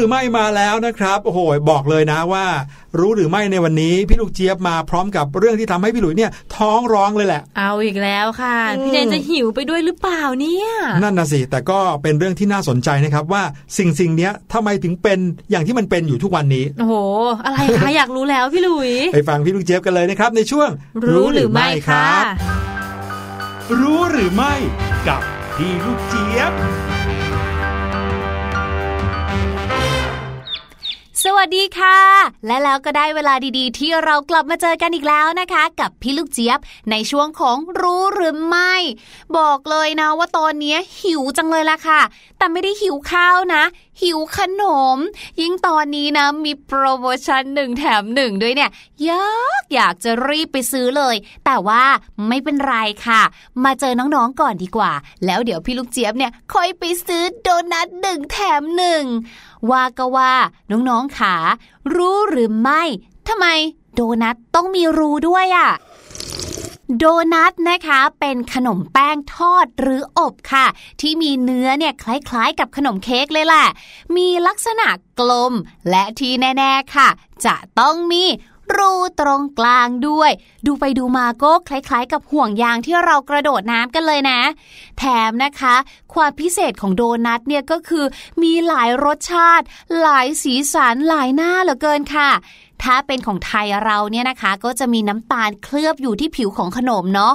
รือไม่มาแล้วนะครับโอ้โหบอกเลยนะว่า รู้หรือไม่ในวันนี้พี่ลูกเจี๊ยบมาพร้อมกับเรื่องที่ทำให้พี่หลุยเนี่ยท้องร้องเลยแหละ เอาอีกแล้วค่ะอืมพี่เดนจะหิวไปด้วยหรือเปล่าเนี่ยนั่นนะสิแต่ก็เป็นเรื่องที่น่าสนใจนะครับว่าสิ่งสิ่งเนี้ยทำไมถึงเป็นอย่างที่มันเป็นอยู่ทุกวันนี้โอ้โหอะไรคะอยากรู้แล้วพี่หลุยไปฟังพี่ลูกเจี๊ยบกันเลยนะครับในช่วง รู้หรือไม่ค่ะรู้หรือไม่กับพี่ลูกเจี๊ยบ สวัสดีค่ะ และแล้วก็ได้เวลาดีๆ ที่เรากลับมาเจอกันอีกแล้วนะคะ กับพี่ลูกเจี๊ยบในช่วงของรู้หรือไม่ บอกเลยนะว่าตอนนี้หิวจังเลยล่ะค่ะ แต่ไม่ได้หิวข้าวนะ หิวขนม ยิ่งตอนนี้นะมีโปรโมชั่นหนึ่งแถมหนึ่งด้วยเนี่ยอยากอยากจะรีบไปซื้อเลย แต่ว่าไม่เป็นไรค่ะ มาเจอน้องๆก่อนดีกว่า แล้วเดี๋ยวพี่ลูกเจี๊ยบเนี่ยค่อยไปซื้อโดนัทหนึ่งแถมหนึ่ง ว่าก็ว่าน้องๆขา รู้หรือไม่ทำไมโดนัทต้องมีรูด้วยอะ่ะโดนัทนะคะเป็นขนมแป้งทอดหรืออบค่ะ ที่มีเนื้อเนี่ยคล้ายๆ กับขนมเค้กเลยแหละ มีลักษณะกลมและที่แน่ ๆ ค่ะ จะต้องมี รูตรงกลางด้วย ดูไปดูมาก็คล้าย ๆ กับห่วงยางที่เรากระโดดน้ำกันเลยนะ แถมนะคะ ความพิเศษของโดนัทเนี่ยก็คือมีหลายรสชาติ หลายสีสันหลายหน้าเหลือเกินค่ะถ้าเป็นของไทยเราเนี่ยนะคะก็จะมีน้ำตาลเคลือบอยู่ที่ผิวของขนมเนาะ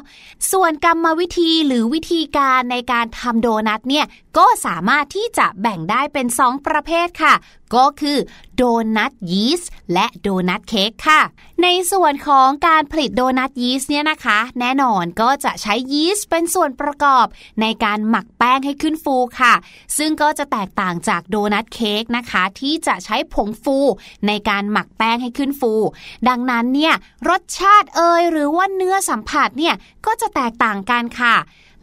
ส่วนกรรมวิธีหรือวิธีการในการทำโดนัทเนี่ย ก็สามารถที่จะแบ่งได้เป็น 2 ประเภทค่ะ ก็คือโดนัทยีสต์และโดนัทเค้กค่ะ ในส่วนของการผลิตโดนัทยีสต์เนี่ยนะคะ แน่นอนก็จะใช้ยีสต์เป็นส่วนประกอบในการหมักแป้งให้ขึ้นฟูค่ะ ซึ่งก็จะแตกต่างจากโดนัทเค้กนะคะ ที่จะใช้ผงฟูในการหมักแป้งให้ขึ้นฟู ดังนั้นเนี่ยรสชาติเอยหรือว่าเนื้อสัมผัสเนี่ยก็จะแตกต่างกันค่ะ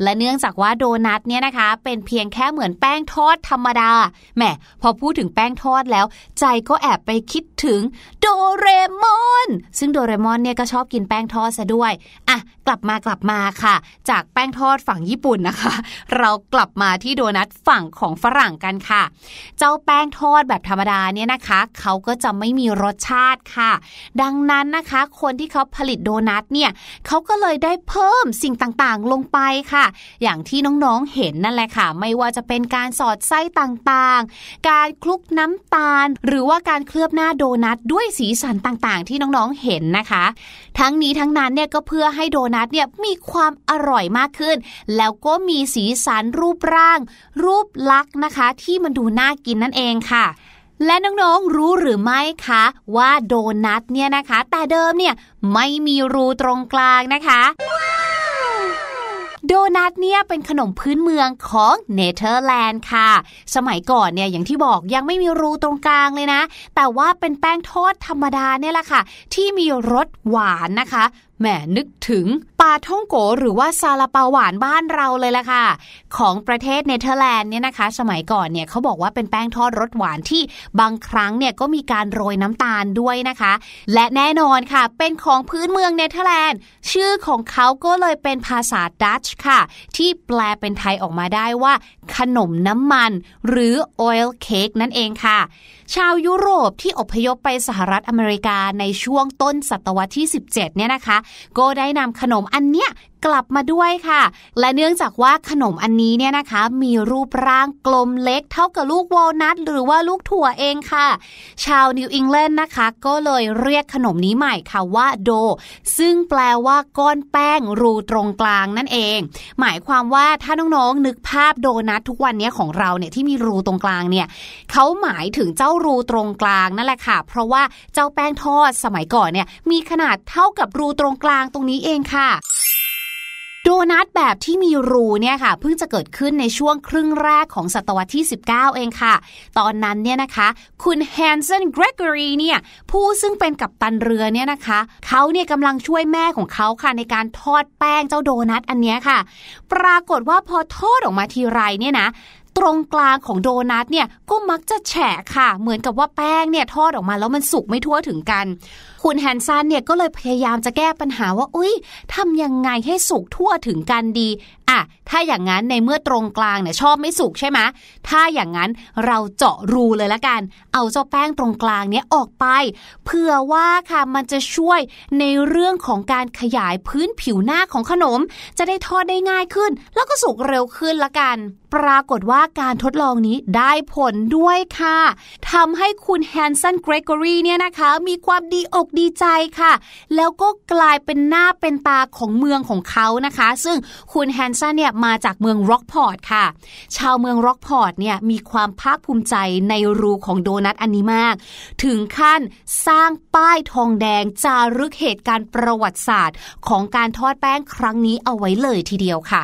และเนื่องจากว่าโดนัทเนี่ยนะคะ เป็นเพียงแค่เหมือนแป้งทอดธรรมดาแหมพอพูดถึงแป้งทอดแล้ว ใจก็แอบไปคิดถึงโดเรมอน ซึ่งโดเรมอนเนี่ยก็ชอบกินแป้งทอดซะด้วยอะกลับมากลับมาค่ะ จากแป้งทอดฝั่งญี่ปุ่นนะคะ เรากลับมาที่โดนัทฝั่งของฝรั่งกันค่ะ เจ้าแป้งทอดแบบธรรมดาเนี่ยนะคะ เขาก็จะไม่มีรสชาติค่ะ ดังนั้นนะคะ คนที่เขาผลิตโดนัทเนี่ยเขาก็เลยได้เพิ่มสิ่งต่างๆลงไปค่ะอย่างที่น้องๆเห็นนั่นแหละค่ะ ไม่ว่าจะเป็นการสอดไส้ต่างๆ การคลุกน้ำตาล หรือว่าการเคลือบหน้าโดนัทด้วยสีสันต่างๆ ที่น้องๆเห็นนะคะ ทั้งนี้ทั้งนั้นเนี่ยก็เพื่อให้โดนัทเนี่ยมีความอร่อยมากขึ้น แล้วก็มีสีสันรูปร่าง รูปลักษณ์นะคะ ที่มันดูน่ากินนั่นเองค่ะและน้องๆ รู้หรือไม่คะว่าโดนัทเนี่ยนะคะ แต่เดิมเนี่ยไม่มีรูตรงกลางนะคะ โดนัทเนี่ยเป็นขนมพื้นเมืองของเนเธอร์แลนด์ค่ะ สมัยก่อนเนี่ยอย่างที่บอกยังไม่มีรูตรงกลางเลยนะ แต่ว่าเป็นแป้งทอดธรรมดาเนี่ยแหละค่ะ ที่มีรสหวานนะคะ แหมนึกถึงปลาท่องโกหรือว่าซาลาเปาหวานบ้านเราเลยล่ะค่ะ ของประเทศเนเธอร์แลนด์เนี่ยนะคะ สมัยก่อนเนี่ยเขาบอกว่าเป็นแป้งทอดรสหวานที่บางครั้งเนี่ยก็มีการโรยน้ำตาลด้วยนะคะ และแน่นอนค่ะ เป็นของพื้นเมืองเนเธอร์แลนด์ ชื่อของเขาก็เลยเป็นภาษาดัตช์ค่ะ ที่แปลเป็นไทยออกมาได้ว่า ขนมน้ำมัน หรือ oil cake นั่นเองค่ะ ชาวยุโรปที่อพยพไปสหรัฐอเมริกาในช่วงต้นศตวรรษที่ 17 เนี่ยนะคะก็ได้นำขนมอันเนี้ย กลับมาด้วยค่ะ และเนื่องจากว่าขนมอันนี้เนี่ยนะคะ มีรูปร่างกลมเล็กเท่ากับลูกวอลนัทหรือว่าลูกถั่วเองค่ะ ชาวนิวอิงแลนด์นะคะ ก็เลยเรียกขนมนี้ใหม่ค่ะว่าโด ซึ่งแปลว่าก้อนแป้งรูตรงกลางนั่นเอง หมายความว่าถ้าน้องๆนึกภาพโดนัททุกวันนี้ของเราเนี่ยที่มีรูตรงกลางเนี่ยเขาหมายถึงเจ้ารูตรงกลางนั่นแหละค่ะ เพราะว่าเจ้าแป้งทอดสมัยก่อนเนี่ยมีขนาดเท่ากับรูตรงกลางตรงนี้เองค่ะ โดนัทแบบที่มีรูเนี่ยค่ะเพิ่งจะเกิดขึ้นในช่วงครึ่งแรกของศตวรรษที่ 19 เองค่ะ ตอนนั้นเนี่ยนะคะ คุณแฮนเซนเกรกอรีเนี่ยผู้ซึ่งเป็นกัปตันเรือเนี่ยนะคะ เขาเนี่ยกำลังช่วยแม่ของเขาค่ะในการทอดแป้งเจ้าโดนัทอันเนี้ยค่ะ ปรากฏว่าพอทอดออกมาทีไรเนี่ยนะ ตรงกลางของโดนัทเนี่ยก็มักจะแฉะค่ะ เหมือนกับว่าแป้งเนี่ยทอดออกมาแล้วมันสุกไม่ทั่วถึงกัน คุณแฮนซันเนี่ยก็เลยพยายามจะแก้ปัญหาว่าอุ้ยทำยังไงให้สุกทั่วถึงกันดีอะถ้าอย่างนั้นในเมื่อตรงกลางเนี่ยชอบไม่สุกใช่ไหมถ้าอย่างนั้นเราเจาะรูเลยละกัน เอาเจ้าแป้งตรงกลางเนี้ยออกไปเผื่อว่าค่ะมันจะช่วยในเรื่องของการขยายพื้นผิวหน้าของขนม จะได้ทอดได้ง่ายขึ้น แล้วก็สุกเร็วขึ้นละกัน ปรากฏว่าการทดลองนี้ได้ผลด้วยค่ะทำให้คุณแฮนสันเกรกอรีเนี่ยนะคะ มีความดีอกดีใจค่ะ แล้วก็กลายเป็นหน้าเป็นตาของเมืองของเขานะคะ ซึ่งคุณแฮนสันเนี่ยมาจากเมืองร็อกพอร์ตค่ะ ชาวเมืองร็อกพอร์ตเนี่ยมีความภาคภูมิใจในรูของโดนัทอันนี้มาก ถึงขั้นสร้างป้ายทองแดงจารึกเหตุการณ์ประวัติศาสตร์ ของการทอดแป้งครั้งนี้เอาไว้เลยทีเดียวค่ะ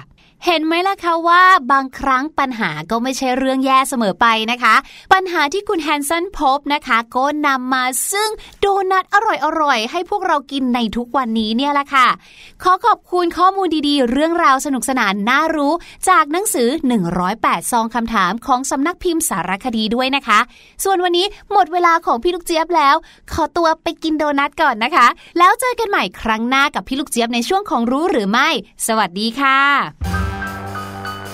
เห็นไหมล่ะคะว่าบางครั้งปัญหาก็ไม่ใช่เรื่องแย่เสมอไปนะคะ ปัญหาที่คุณแฮนสันพบนะคะก็นำมาซึ่งโดนัทอร่อยๆ ให้พวกเรากินในทุกวันนี้เนี่ยแหละค่ะ ขอขอบคุณข้อมูลดีๆ เรื่องราวสนุกสนานน่ารู้ จากหนังสือ 108 ซองคำถามของสำนักพิมพ์สารคดีด้วยนะคะ ส่วนวันนี้หมดเวลาของพี่ลูกเจี๊ยบแล้ว ขอตัวไปกินโดนัทก่อนนะคะ แล้วเจอกันใหม่ครั้งหน้ากับพี่ลูกเจี๊ยบในช่วงของรู้หรือไม่ สวัสดีค่ะ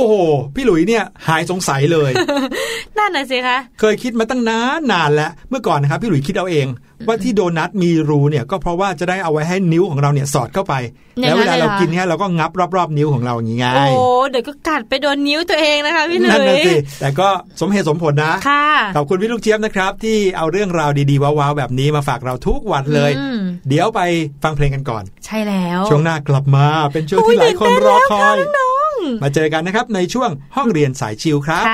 อ้โหพี่หลุยเนี่ยหายสงสัยเลยนั่นน่ะสิคะเคยคิดมาตั้งนานนานแล้วเมื่อก่อนนะครับพี่หลุยคิดเอาเอง ว่าที่โดนัทมีรูเนี่ยก็เพราะว่าจะได้เอาไว้ให้นิ้วของเราเนี่ยสอดเข้าไปอย่างนั้นแล้วเวลาเราเลยเหรอกินเนี่ยเราก็งับรอบๆนิ้วของเราอย่างงี้ไงโอ้เดี๋ยวก็กัดไปโดนนิ้วตัวเองนะคะพี่หลุนั่นน่ะยสิแต่ก็สมเหตุสมผลนะค่ะขอบคุณพี่ลูกเจี๊ยบนะครับ ที่เอาเรื่องราวดีๆว้าวๆแบบนี้มาฝากเราทุกวันเลยอืมเดี๋ยวไปฟังเพลงกันก่อน ใช่แล้ว ช่วงหน้ากลับมาเป็นช่วงโอ้ที่ยหลายคนตื่นเต้นรอคอยแล้วค่ะน้อง มาเจอกันนะครับในช่วงห้องเรียนสายชิวครับ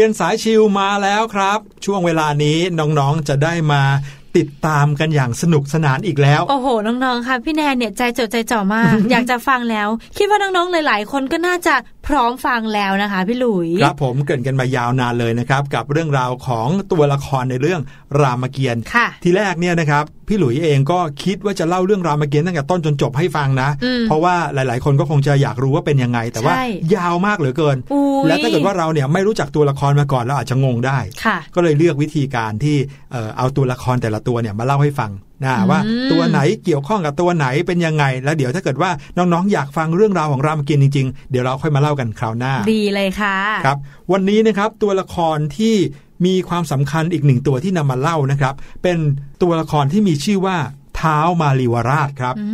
รียนสายชิวมาแล้วครับ ช่วงเวลานี้น้องๆจะได้มาติดตามกันอย่างสนุกสนานอีกแล้ว โอ้โห น้องๆ ค่ะ พี่แนนเนี่ยใจจดใจจ่อมาก อยากจะฟังแล้ว คิดว่าน้องๆ หลาย ๆ คนก็น่าจะ พร้อมฟังแล้วนะคะพี่หลุยครับผมเกรินกันมายาวนานเลยนะครับ กับเรื่องราวของตัวละครในเรื่องรามเกียรติ์ค่ะทีแรกเนี่ยนะครับพี่หลุยเองก็คิดว่าจะเล่าเรื่องรามเกียรติ์ตั้งแต่ต้นจนจบให้ฟังนะอืมเพราะว่าหลาย ๆ คนก็คงจะอยากรู้ว่าเป็นยังไง แต่ว่าใช่ยาวมากเหลือเกินอุ๊ยและถ้าเกิดว่าเราเนี่ยไม่รู้จักตัวละครมาก่อนเราอาจจะงงได้ค่ะก็เลยเลือกวิธีการที่เอ่อเอาตัวละครแต่ละตัวเนี่ยมาเล่าให้ฟัง นะอืมว่าตัวไหนเกี่ยวข้องกับตัวไหนเป็นยังไง แล้วเดี๋ยวถ้าเกิดว่าน้องๆอยากฟังเรื่องราวของรามเกียรติ์จริงๆ เดี๋ยวเราค่อยมาเล่ากันคราวหน้า ดีเลยค่ะครับ วันนี้นะครับตัวละครที่มีความสำคัญอีกหนึ่งตัวที่นำมาเล่านะครับ เป็นตัวละครที่มีชื่อว่าเท้ามารีวราชครับอื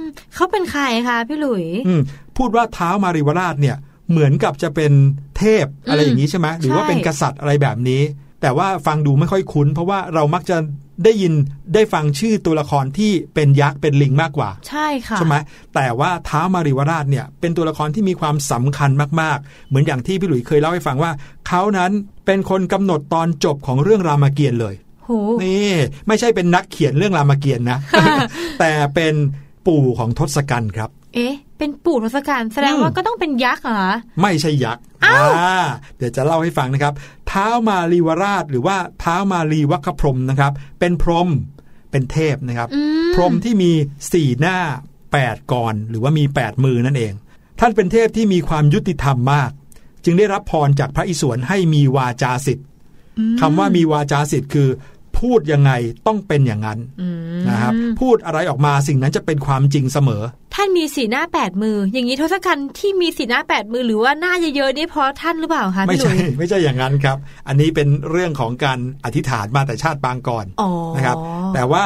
มเขาเป็นใครคะพี่หลุยอืมพูดว่าเท้ามารีวราชเนี่ยเหมือนกับจะเป็นเทพอะไรอย่างนี้ใช่ไหมหรือว่าใช่เป็นกษัตริย์อะไรแบบนี้ แต่ว่าฟังดูไม่ค่อยคุ้น เพราะว่าเรามักจะ ได้ยินได้ฟังชื่อตัวละครที่เป็นยักษ์เป็นลิงมากกว่า ใช่ค่ะใช่ไหมแต่ว่าท้าวมาริวราชเนี่ยเป็นตัวละครที่มีความสำคัญมากๆ เหมือนอย่างที่พี่หลุยเคยเล่าให้ฟังว่า เขานั้นเป็นคนกำหนดตอนจบของเรื่องรามเกียรติ์เลยโหนี่ไม่ใช่เป็นนักเขียนเรื่องรามเกียรติ์นะ แต่เป็นปู่ของทศกัณฐ์ครับ เอ๊ะ เป็นปู่ทศกัณฐ์แสดงอืมว่าก็ต้องเป็นยักษ์เหรอ ไม่ใช่ยักษ์อ้าวอ่าเดี๋ยวจะเล่าให้ฟังนะครับ เท้าวมารีวราชหรือว่าเท้าวมารีวัคพรหมนะครับ เป็นพรหมเป็นเทพนะครับอืมพรหมที่มีสี่หน้าแปดกรหรือว่ามีแปดมือนั่นเอง ท่านเป็นเทพที่มีความยุติธรรมมาก จึงได้รับพรจากพระอิศวรให้มีวาจาสิทธิ์คำว่ามีวาจาสิทธิ์คือ พูดยังไงต้องเป็นอย่างนั้นอืมนะครับพูดอะไรออกมาสิ่งนั้นจะเป็นความจริงเสมอ ท่านมีสีหน้าแปดมือ อย่างนี้ทศกัณฐ์ที่มีสีหน้าแปดมือหรือว่าหน้าเยอะๆนี่เพราะท่านหรือเปล่าคะไม่พี่หลุใช่ยไม่ใช่อย่างนั้นครับ อันนี้เป็นเรื่องของการอธิษฐานมาแต่ชาติปางก่อนอ๋อนะครับ แต่ว่า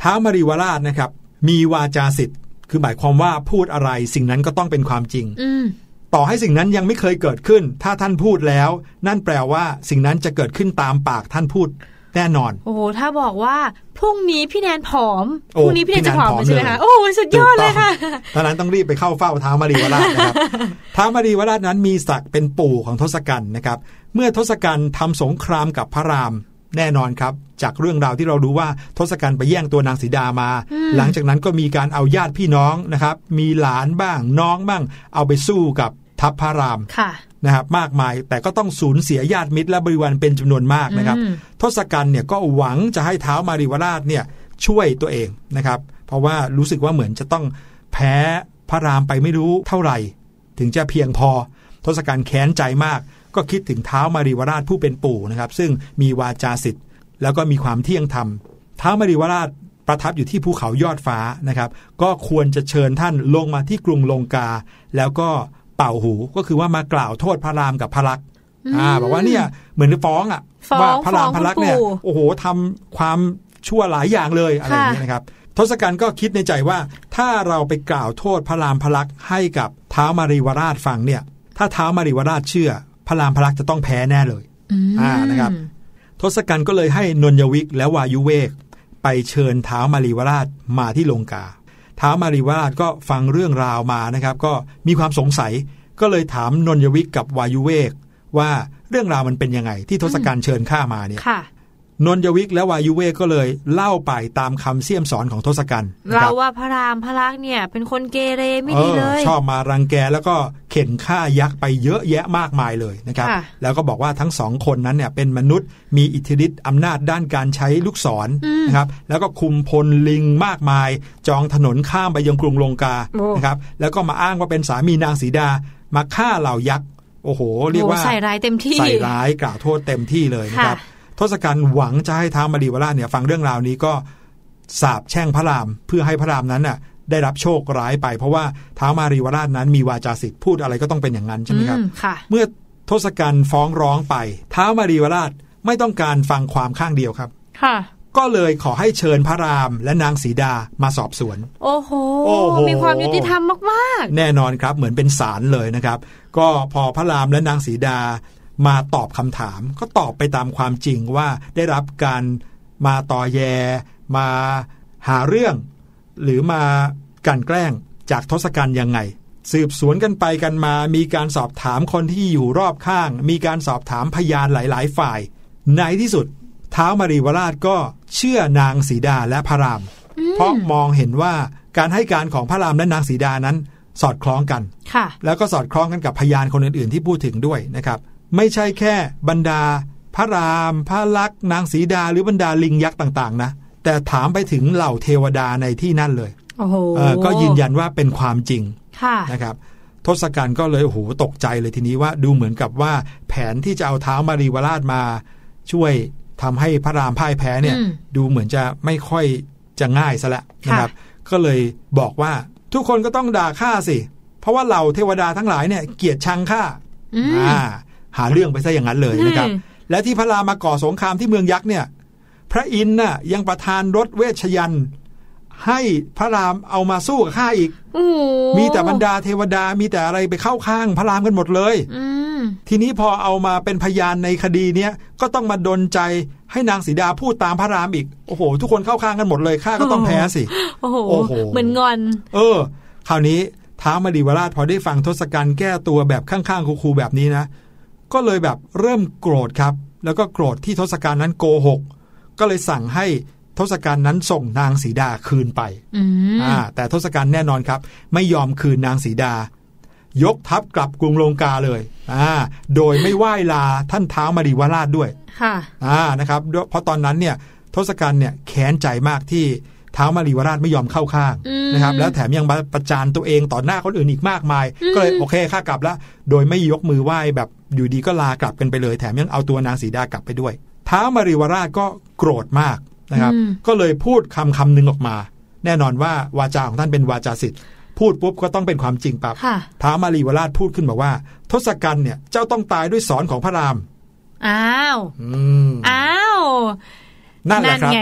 ท้าวมารีวราชนะครับ มีวาจาสิทธิ์คือหมายความว่าพูดอะไรสิ่งนั้นก็ต้องเป็นความจริงอืมต่อให้สิ่งนั้นยังไม่เคยเกิดขึ้น ถ้าท่านพูดแล้ว นั่นแปลว่าสิ่งนั้นจะเกิดขึ้นตามปากท่านพูด แน่นอน โอ้โหถ้าบอกว่าพรุ่งนี้พี่แนนผอมโอ้พรุ่งนี้พี่แนนจะผอมพี่แนนผอมใช่ไหมเลยคะโอ้โหสุดยอดเลยค่ะตอนนั้นต้องรีบไปเข้าเฝ้าท้าวมารีวราชนะครับท้าวมารีวราชนั้นมีศักดิ์เป็นปู่ของทศกัณฐ์นะครับ เมื่อทศกัณฐ์ทำสงครามกับพระรามแน่นอนครับ จากเรื่องราวที่เรารู้ว่าทศกัณฐ์ไปแย่งตัวนางสีดามา หลังจากนั้นก็มีการเอาญาติพี่น้องนะครับ มีหลานบ้างน้องบ้าง เอาไปสู้กับ ทัพพระรามค่ะนะครับมากมายแต่ก็ต้องสูญเสียญาติมิตรและบริวารเป็นจำนวนมากนะครับอืมทศกัณฐ์เนี่ยก็หวังจะให้เท้าวมาริวราชเนี่ยช่วยตัวเองนะครับ เพราะว่ารู้สึกว่าเหมือนจะต้องแพ้พระรามไปไม่รู้เท่าไหร่ ถึงจะเพียงพอ ทศกัณฐ์แค้นใจมาก ก็คิดถึงเท้าวมาริวราชผู้เป็นปู่นะครับ ซึ่งมีวาจาสิทธิ์แล้วก็มีความเที่ยงธรรมเท้าวมาริวราชประทับอยู่ที่ภูเขายอดฟ้านะครับ ก็ควรจะเชิญท่านลงมาที่กรุงลงกา แล้วก็ เป่าหูก็คือว่ามากล่าวโทษพระรามกับพระลักษณ์อ่าบอกว่าเนี่ยเหมือนฟ้องอะฟ้องว่าพระรามฟ้องพระลักษณ์เนี่ยคุณปู่โอ้โหทำความชั่วหลายอย่างเลยอะไรอย่างเงี้ยนะครับทศกัณฐ์ก็คิดในใจว่า ถ้าเราไปกล่าวโทษพระรามพระลักษณ์ให้กับเท้าวมารีวราชฟังเนี่ย ถ้าเท้าวมารีวราชเชื่อ พระรามพระลักษณ์จะต้องแพ้แน่เลยมอ่านะครับ ทศกัณฐ์ก็เลยให้นนยวิกและวายุเวกไปเชิญเท้าวมารีวราชมาที่ลงกาเท้าวมารีวราชก็ฟังเรื่องราวมานะครับ ก็มีความสงสัยก็เลยถามนนยวิกกับวายุเวกว่าเรื่องราวมันเป็นยังไง ที่ทศกัณฐ์เชิญข้ามาเนี่ย นนยวิกและวายุเวกก็เลยเล่าไปตามคำเสี่ยมสอนของทศกัณฐ์นะคเราบว่าพระรามพระลักษณ์เนี่ย เป็นคนเกเรไม่เอดีอเลย ชอบมารังแกแล้วก็เข็นฆ่ายักษ์ไปเยอะแยะมากมายเลยนะครับค่ะแล้วก็บอกว่าทั้งสองคนนั้นเนี่ยเป็นมนุษย์มีอิทธิฤทธิ์อำนาจด้านการใช้ลูกศรนะครับ แล้วก็คุมพลลิงมากมาย จองถนนข้ามไปยังกรุงลงกาโอ้นะครับแล้วก็มาอ้างว่าเป็นสามีนางสีดามาฆ่าเหล่ายักษ์โอ้โห เรียกว่าโอ้ใส่ร้ายเต็มที่ใส่ร้ายกล่าวโทษเต็มที่เลยนะครับค่ะ ทศกัณฐ์หวังจะให้ท้าวมารีวราชเนี่ยฟังเรื่องราวนี้ก็สาบแช่งพระรามเพื่อให้พระรามนั้นน่ะได้รับโชคร้ายไป เพราะว่าท้าวมารีวราชนั้นมีวาจาสิทธิ์พูดอะไรก็ต้องเป็นอย่างนั้นใช่ไหมครับอืมค่ะเมื่อทศกัณฐ์ฟ้องร้องไปท้าวมารีวราชไม่ต้องการฟังความข้างเดียวครับ ค่ะ ก็เลยขอให้เชิญพระรามและนางสีดามาสอบสวน โอ้โหโอ้โหมีความยุติธรรมมากแน่นอนครับเหมือนเป็นศาลเลยนะครับ ก็พอพระรามและนางสีดา มาตอบคำถาม ก็ตอบไปตามความจริงว่าได้รับการมาต่อแย มาหาเรื่อง หรือมากลั่นแกล้งจากทศกัณฐ์ยังไง สืบสวนกันไปกันมา มีการสอบถามคนที่อยู่รอบข้าง มีการสอบถามพยานหลาย ๆ ฝ่าย ในที่สุดท้าวมารีวราชก็เชื่อนางสีดาและพระราม เพราะมองเห็นว่าการให้การของพระรามและนางสีดานั้น สอดคล้องกันๆค่ะแล้วก็สอดคล้องกันกับพยานคนอื่น ๆ ที่พูดถึงด้วยนะครับ ไม่ใช่แค่บรรดา พระราม พระลักษณ์นางสีดาหรือบรรดาลิงยักษ์ต่างๆ นะ แต่ถามไปถึงเหล่าเทวดาในที่นั่นเลยโอ้โหเออก็ยืนยันว่าเป็นความจริงค่ะนะครับทศกัณฐ์ก็เลยโอ้โหตกใจเลยทีนี้ว่าดูเหมือนกับว่าแผนที่จะเอาเท้ามารีวราชมา ช่วยทำให้พระรามพ่ายแพ้เนี่ยอืมดูเหมือนจะไม่ค่อยจะง่ายซะและนะครับ ก็เลยบอกว่าทุกคนก็ต้องด่าข้าสิ เพราะว่าเหล่าเทวดาทั้งหลายเนี่ยเกลียดชังข้าอืมอ่า หาเรื่องไปซะอย่างนั้นเลยนะครับอืมและที่พระรามมาก่อสงครามที่เมืองยักษ์เนี่ย พระอินทร์น่ะยังประทานรถเวชยันต์ให้พระรามเอามาสู้กับข้าอีกโอ้โหมีแต่บรรดาเทวดามีแต่อะไรไปเข้าข้างพระรามกันหมดเลยอืมทีนี้พอเอามาเป็นพยานในคดีเนี้ยก็ต้องมาดนใจให้นางสีดาพูดตามพระรามอีก โอ้โห ทุกคนเข้าข้างกันหมดเลยข้าก็ต้องแพ้สิ โอ้โหโอ้โหเหมือนงอน เออ คราวนี้ท้าวมดีวราชพอได้ฟังทศกัณฐ์แก้ตัวแบบข้างๆคูๆแบบนี้นะ ก็เลยแบบเริ่มโกรธครับ แล้วก็โกรธที่ทศกัณฐ์นั้นโกหก ก็เลยสั่งให้ทศกัณฐ์นั้นส่งนางสีดาคืนไปอืมอ่าแต่ทศกัณฐ์แน่นอนครับ ไม่ยอมคืนนางสีดา ยกทัพกลับกรุงลงกาเลยอ่าโดยไม่ไหว้ลาท่านท้าวมดีวราชด้วย ค่ะอ่านะครับเพราะตอนนั้นเนี่ยทศกัณฐ์เนี่ยแค้นใจมากที่ ท้าวมารีวราชไม่ยอมเข้าข้างอืมนะครับแล้วแถมยังมาประจานตัวเองต่อหน้าคนอื่นอีกมากมายอืมก็เลยโอเคข้ากลับแล้วโดยไม่ยกมือไหว้แบบอยู่ดีก็ลากลับกันไปเลย แถมยังเอาตัวนางสีดากลับไปด้วยท้าวมารีวราชก็โกรธมากนะครับอืมก็เลยพูดคำคำหนึ่งออกมา แน่นอนว่าวาจาของท่านเป็นวาจาสิทธิ์พูดปุ๊บก็ต้องเป็นความจริงปั๊บค่ะท้าวมารีวราชพูดขึ้นบอกว่า ทศกัณฐ์เนี่ยเจ้าต้องตายด้วยสอนของพระรามอ้าวอืมอ้าว นั่นแหละครับไง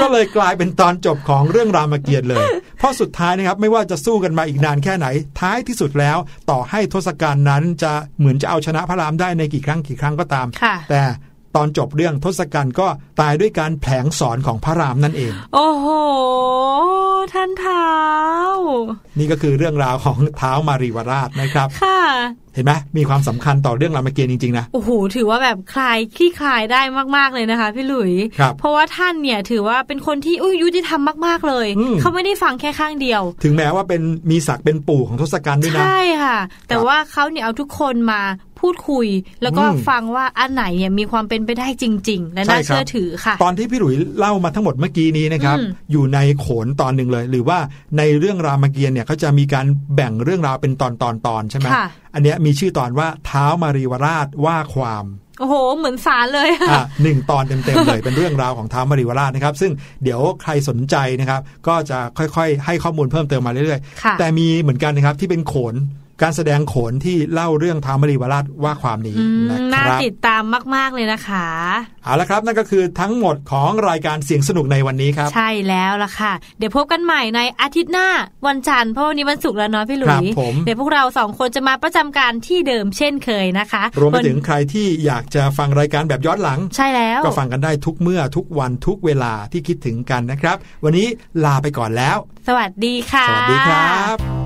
ก็เลยกลายเป็นตอนจบของเรื่องรามเกียรติ์เลย เพราะสุดท้ายนะครับไม่ว่าจะสู้กันมาอีกนานแค่ไหน ท้ายที่สุดแล้ว ต่อให้ทศกัณฐ์นั้นจะเหมือนจะเอาชนะพระรามได้ในกี่ครั้งกี่ครั้งก็ตามค่ะแต่ตอนจบเรื่องทศกัณฐ์ก็ตายด้วยการแผลงสอนของพระรามนั่นเอง โอ้โห ท่านเท้า นี่ก็คือเรื่องราวของเท้าวมารีวราชนะครับ ค่ะ เห็นไหมมีความสำคัญต่อเรื่องรามเกียรติ์จริง ๆ นะ โอ้โห ถือว่าแบบคลายคลี่คลายได้มาก ๆ เลยนะคะ พี่หลุยครับเพราะว่าท่านเนี่ยถือว่าเป็นคนที่อุ้ยยุติธรรมมาก ๆ เลยอืมเขาไม่ได้ฟังแค่ข้างเดียว ถึงแม้ว่าเป็นมีศักดิ์เป็นปู่ของทศกัณฐ์ด้วยนะ ใช่ค่ะ แต่ครับว่าเขาเนี่ยเอาทุกคนมาพูดคุย แล้วก็อืมฟังว่าอันไหนเนี่ยมีความเป็นไปได้จริง ๆ และใช่น่าครับเชื่อถือค่ะ ตอนที่พี่หลุยเล่ามาทั้งหมดเมื่อกี้นี้นะครับอืมอยู่ในโขนตอนหนึ่งเลย หรือว่าในเรื่องรามเกียรติ์เนี่ยเขาจะมีการแบ่งเรื่องราวเป็นตอนตอนตอนๆใช่ไหมค่ะ อันเนี้ยมีชื่อตอนว่าเท้าวมารีวราชว่าความโอ้โห เหมือนสารเลยอะหนึ่งตอนเต็มๆเลยเป็นเรื่องราวของท้าวมารีวราชนะครับ ซึ่งเดี๋ยวใครสนใจนะครับ ก็จะค่อยๆ ให้ข้อมูลเพิ่มเติมมาเรื่อยค่ะๆแต่มีเหมือนกันนะครับที่เป็นโขน การแสดงโขนที่เล่าเรื่องท้าวมารีวราชว่าความนี้อืมนะคน่ารับติดตามมาก ๆ เลยนะคะ เอาละครับนั่นก็คือทั้งหมดของรายการเสียงสนุกในวันนี้ครับ ใช่แล้วล่ะค่ะ เดี๋ยวพบกันใหม่ในอาทิตย์หน้าวันจันทร์เพราะวันนี้วันศุกร์แล้วเนาะพี่หลุครัยบผมเดี๋ยวพวกเราสองคนจะมาประจำการที่เดิมเช่นเคยนะคะ รวมไปวันถึงใครที่อยากจะฟังรายการแบบย้อนหลัง ใช่แล้ว ก็ฟังกันได้ทุกเมื่อทุกวันทุกเวลาที่คิดถึงกันนะครับ วันนี้ลาไปก่อนแล้ว สวัสดีค่ะ สวัสดีครับ